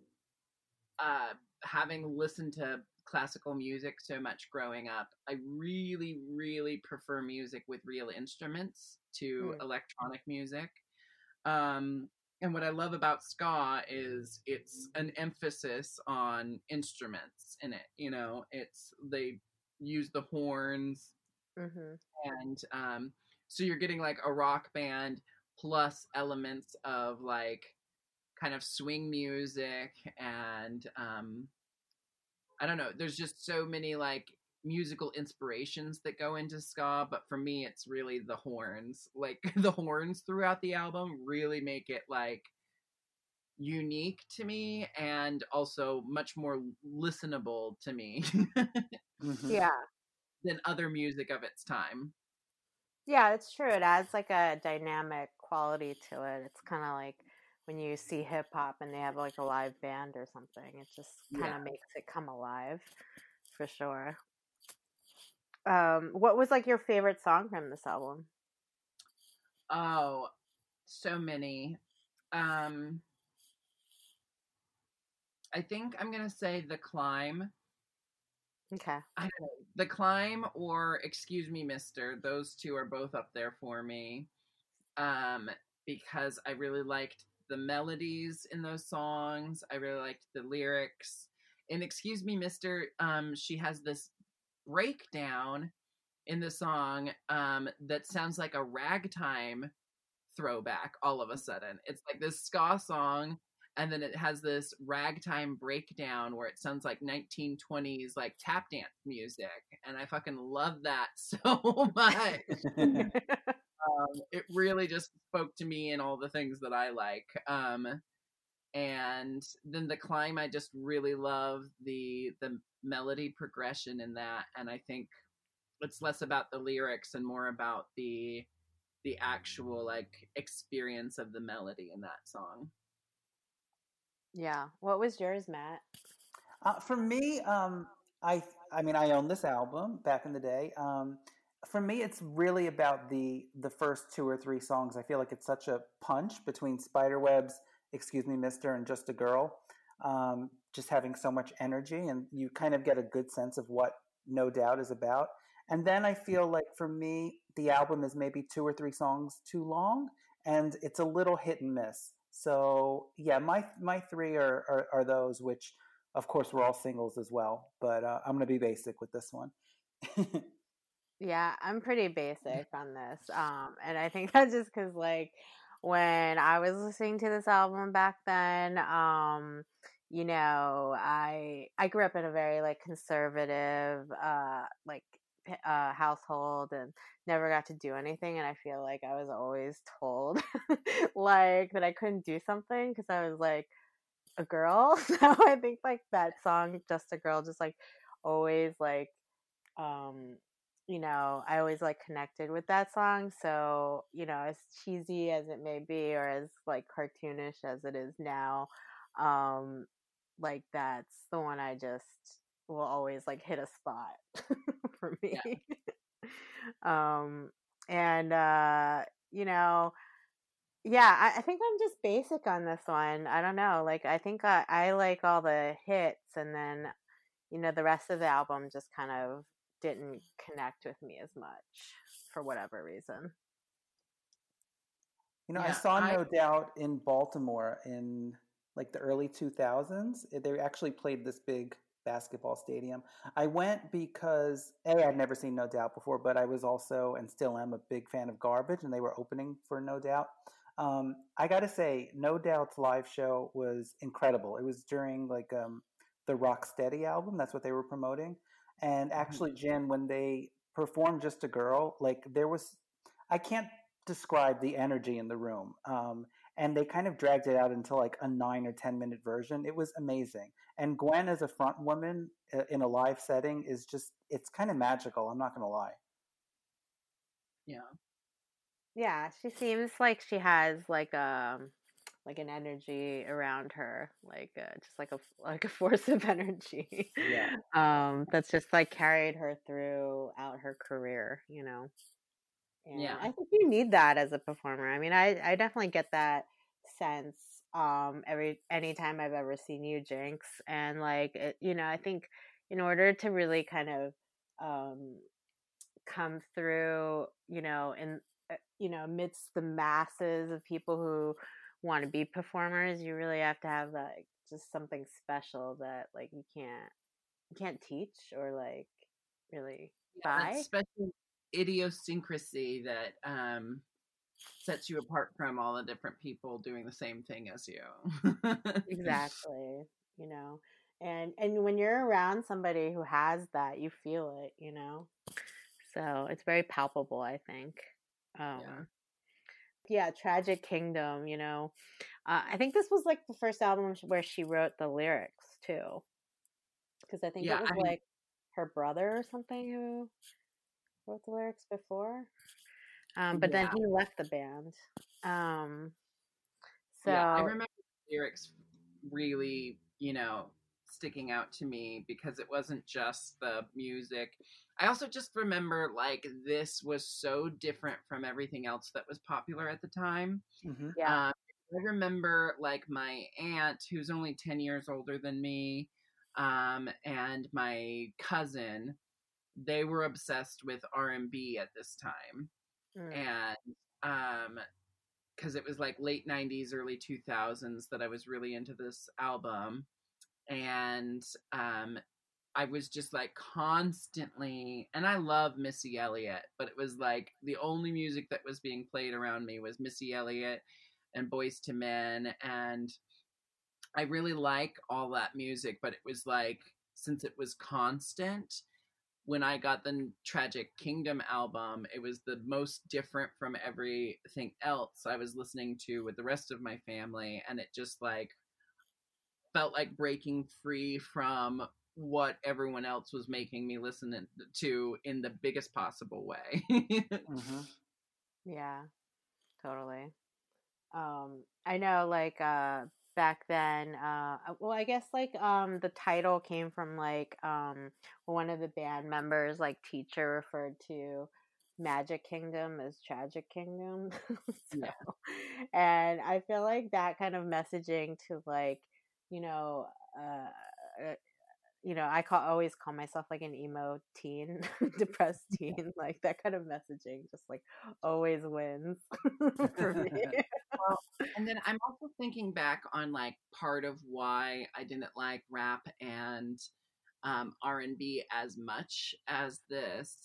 uh, having listened to classical music so much growing up, I really, really prefer music with real instruments to mm. electronic music. Um, and what I love about ska is it's an emphasis on instruments in it. You know, it's they use the horns, mm-hmm. and um, so you're getting like a rock band plus elements of like kind of swing music and um, I don't know. There's just so many like musical inspirations that go into ska, but for me, it's really the horns. Like [LAUGHS] the horns throughout the album really make it like unique to me and also much more listenable to me. [LAUGHS] mm-hmm. Yeah. Than other music of its time. Yeah, it's true. It adds like a dynamic quality to it. It's kind of like when you see hip hop and they have like a live band or something. It just kind of yeah. makes it come alive for sure. Um, what was like your favorite song from this album? Oh, so many. Um, I think I'm gonna say the climb. Okay. I don't know. The climb or excuse me, Mister. Those two are both up there for me. Um, because I really liked the melodies in those songs. I really liked the lyrics. And excuse me, Mister. Um, she has this breakdown in the song um, that sounds like a ragtime throwback all of a sudden. It's like this ska song and then it has this ragtime breakdown where it sounds like 1920s like tap dance music and i fucking love that [LAUGHS] so much [LAUGHS] um, it really just spoke to me and all the things that i like um, and then the climb i just really love the the melody progression in that and i think it's less about the lyrics and more about the the actual like experience of the melody in that song. Yeah. What was yours matt? Uh, for me um i i mean i own this album back in the day um for me it's really about the the first two or three songs. I feel like it's such a punch between spiderwebs excuse me mister and just a girl um, just having so much energy and you kind of get a good sense of what no doubt is about. And then i feel like for me the album is maybe two or three songs too long and it's a little hit and miss. So yeah my my three are, are, are those which of course we're all singles as well but uh, i'm gonna be basic with this one [LAUGHS] yeah i'm pretty basic on this um and i think [LAUGHS] that's just because like when I was listening to this album back then, um, you know, I I grew up in a very like conservative, uh, like uh, household and never got to do anything and i feel like i was always told [LAUGHS] like that i couldn't do something because i was like a girl. [LAUGHS] So i think like that song just a girl just like always like um you know, I always like connected with that song. So, you know, as cheesy as it may be or as like cartoonish as it is now, um, like that's the one I just will always like hit a spot [LAUGHS] for me. Yeah. [LAUGHS] um, and, uh, you know, yeah, I, I, think I'm just basic on this one. I don't know. Like, I think I, I like all the hits, and then, you know, the rest of the album just kind of didn't connect with me as much for whatever reason. You know, yeah, I saw I... No Doubt in Baltimore in like the early 2000s. They actually played this big basketball stadium. I went because A, I'd never seen No Doubt before, but I was also and still am a big fan of Garbage, and they were opening for No Doubt. Um, I got to say, No Doubt's live show was incredible. It was during like um, the Rocksteady album. That's what they were promoting. And mm-hmm. actually, Jen, when they performed Just a Girl, like there was, I can't describe the energy in the room. Um, and they kind of dragged it out into like a nine or 10 minute version. It was amazing. And Gwen as a front woman uh, in a live setting is just, it's kind of magical. I'm not going to lie. Yeah. Yeah. She seems like she has like a, um, like an energy around her, like uh, just like a like a [LAUGHS] force of energy. Yeah. Um, that's just like carried her throughout her career, you know. And Yeah. I think you need that as a performer. I mean, I I definitely get that sense um every anytime I've ever seen you, Jinkx, and like it, you know, I think in order to really kind of um come through, you know, in uh, you know, amidst the masses of people who want to be performers, you really have to have like just something special that like you can't you can't teach or like really Yeah, buy. special idiosyncrasy that um sets you apart from all the different people doing the same thing as you. [LAUGHS] exactly you know and and when you're around somebody who has that you feel it you know so it's very palpable i think um yeah, tragic kingdom you know? Uh, i think this was like the first album where she wrote the lyrics too. Because i think Yeah, it was I like her brother or something who wrote the lyrics before. Um but then he left the band. Um so yeah, I remember the lyrics really, you know, sticking out to me because it wasn't just the music. I also just remember like this was so different from everything else that was popular at the time. hmm yeah Um, I remember like my aunt, who's only 10 years older than me, um, and my cousin, they were obsessed with R&B at this time. Mm. And um, because it was like late 90s, early 2000s that I was really into this album. And um, I was just like constantly, and I love Missy Elliott, but it was like the only music that was being played around me was Missy Elliott and Boyz II Men. And I really like all that music, but it was like, since it was constant, when I got the Tragic Kingdom album, it was the most different from everything else I was listening to with the rest of my family. And it just like felt like breaking free from what everyone else was making me listen to in the biggest possible way. [LAUGHS] hmm Yeah, totally. Um, I know, like, uh, back then, uh, uh, well, I guess, like, um, the title came from, like, um, one of the band members, like, teacher referred to Magic Kingdom as Tragic Kingdom. [LAUGHS] so, Yeah. and I feel like that kind of messaging to, like, you know, uh, uh, you know, I call always call myself like an emo teen, [LAUGHS] depressed [LAUGHS] teen, like that kind of messaging, just like always wins [LAUGHS] for me. and then I'm also thinking back on like part of why I didn't like rap and um, R&B as much as this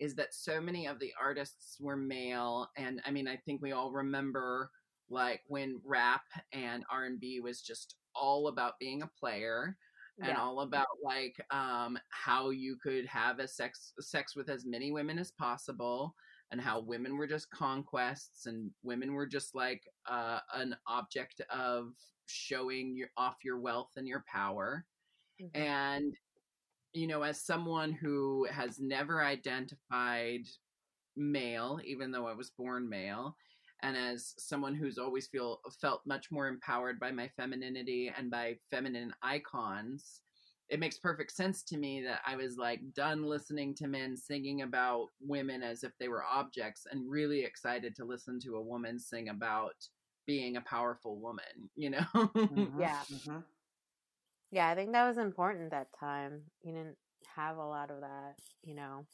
is that so many of the artists were male and I mean I think we all remember like when rap and R&B was just all about being a player and yeah, all about like um how you could have a sex sex with as many women as possible and how women were just conquests and women were just like uh an object of showing your off your wealth and your power Mhm. and you know as someone who has never identified male even though I was born male and as someone who's always feel felt much more empowered by my femininity and by feminine icons it makes perfect sense to me that I was like done listening to men singing about women as if they were objects and really excited to listen to a woman sing about being a powerful woman, you know? Mhm, [LAUGHS] Yeah. mhm. yeah, I think that was important that time. You didn't have a lot of that, you know,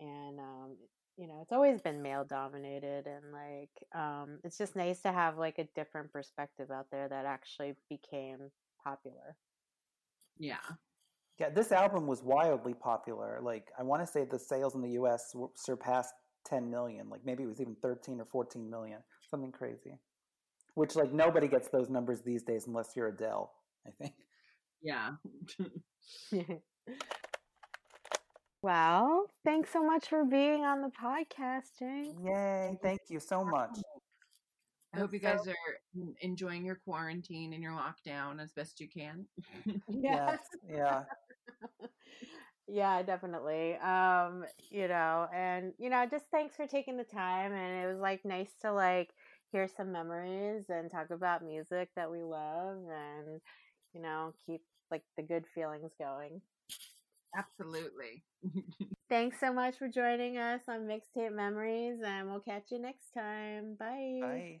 and um, you know, it's always been male dominated, and like, um, it's just nice to have like a different perspective out there that actually became popular. yeah. Yeah, this album was wildly popular. Like, I want to say the sales in the U.S. surpassed 10 million. Like, maybe it was even 13 or 14 million, something crazy. Which, like, nobody gets those numbers these days unless you're Adele. I think. Yeah. [LAUGHS] well, thanks so much for being on the podcast, Jinkx. Yay! Thank you so much. I hope you So- guys are enjoying your quarantine and your lockdown as best you can. [LAUGHS] Yes. Yeah. [LAUGHS] yeah, definitely. Um, you know, and you know, just thanks for taking the time and it was like nice to like, hear some memories and talk about music that we love and, you know, keep like the good feelings going. Absolutely. [LAUGHS] Thanks so much for joining us on Mixtape Memories, and we'll catch you next time. Bye. Bye.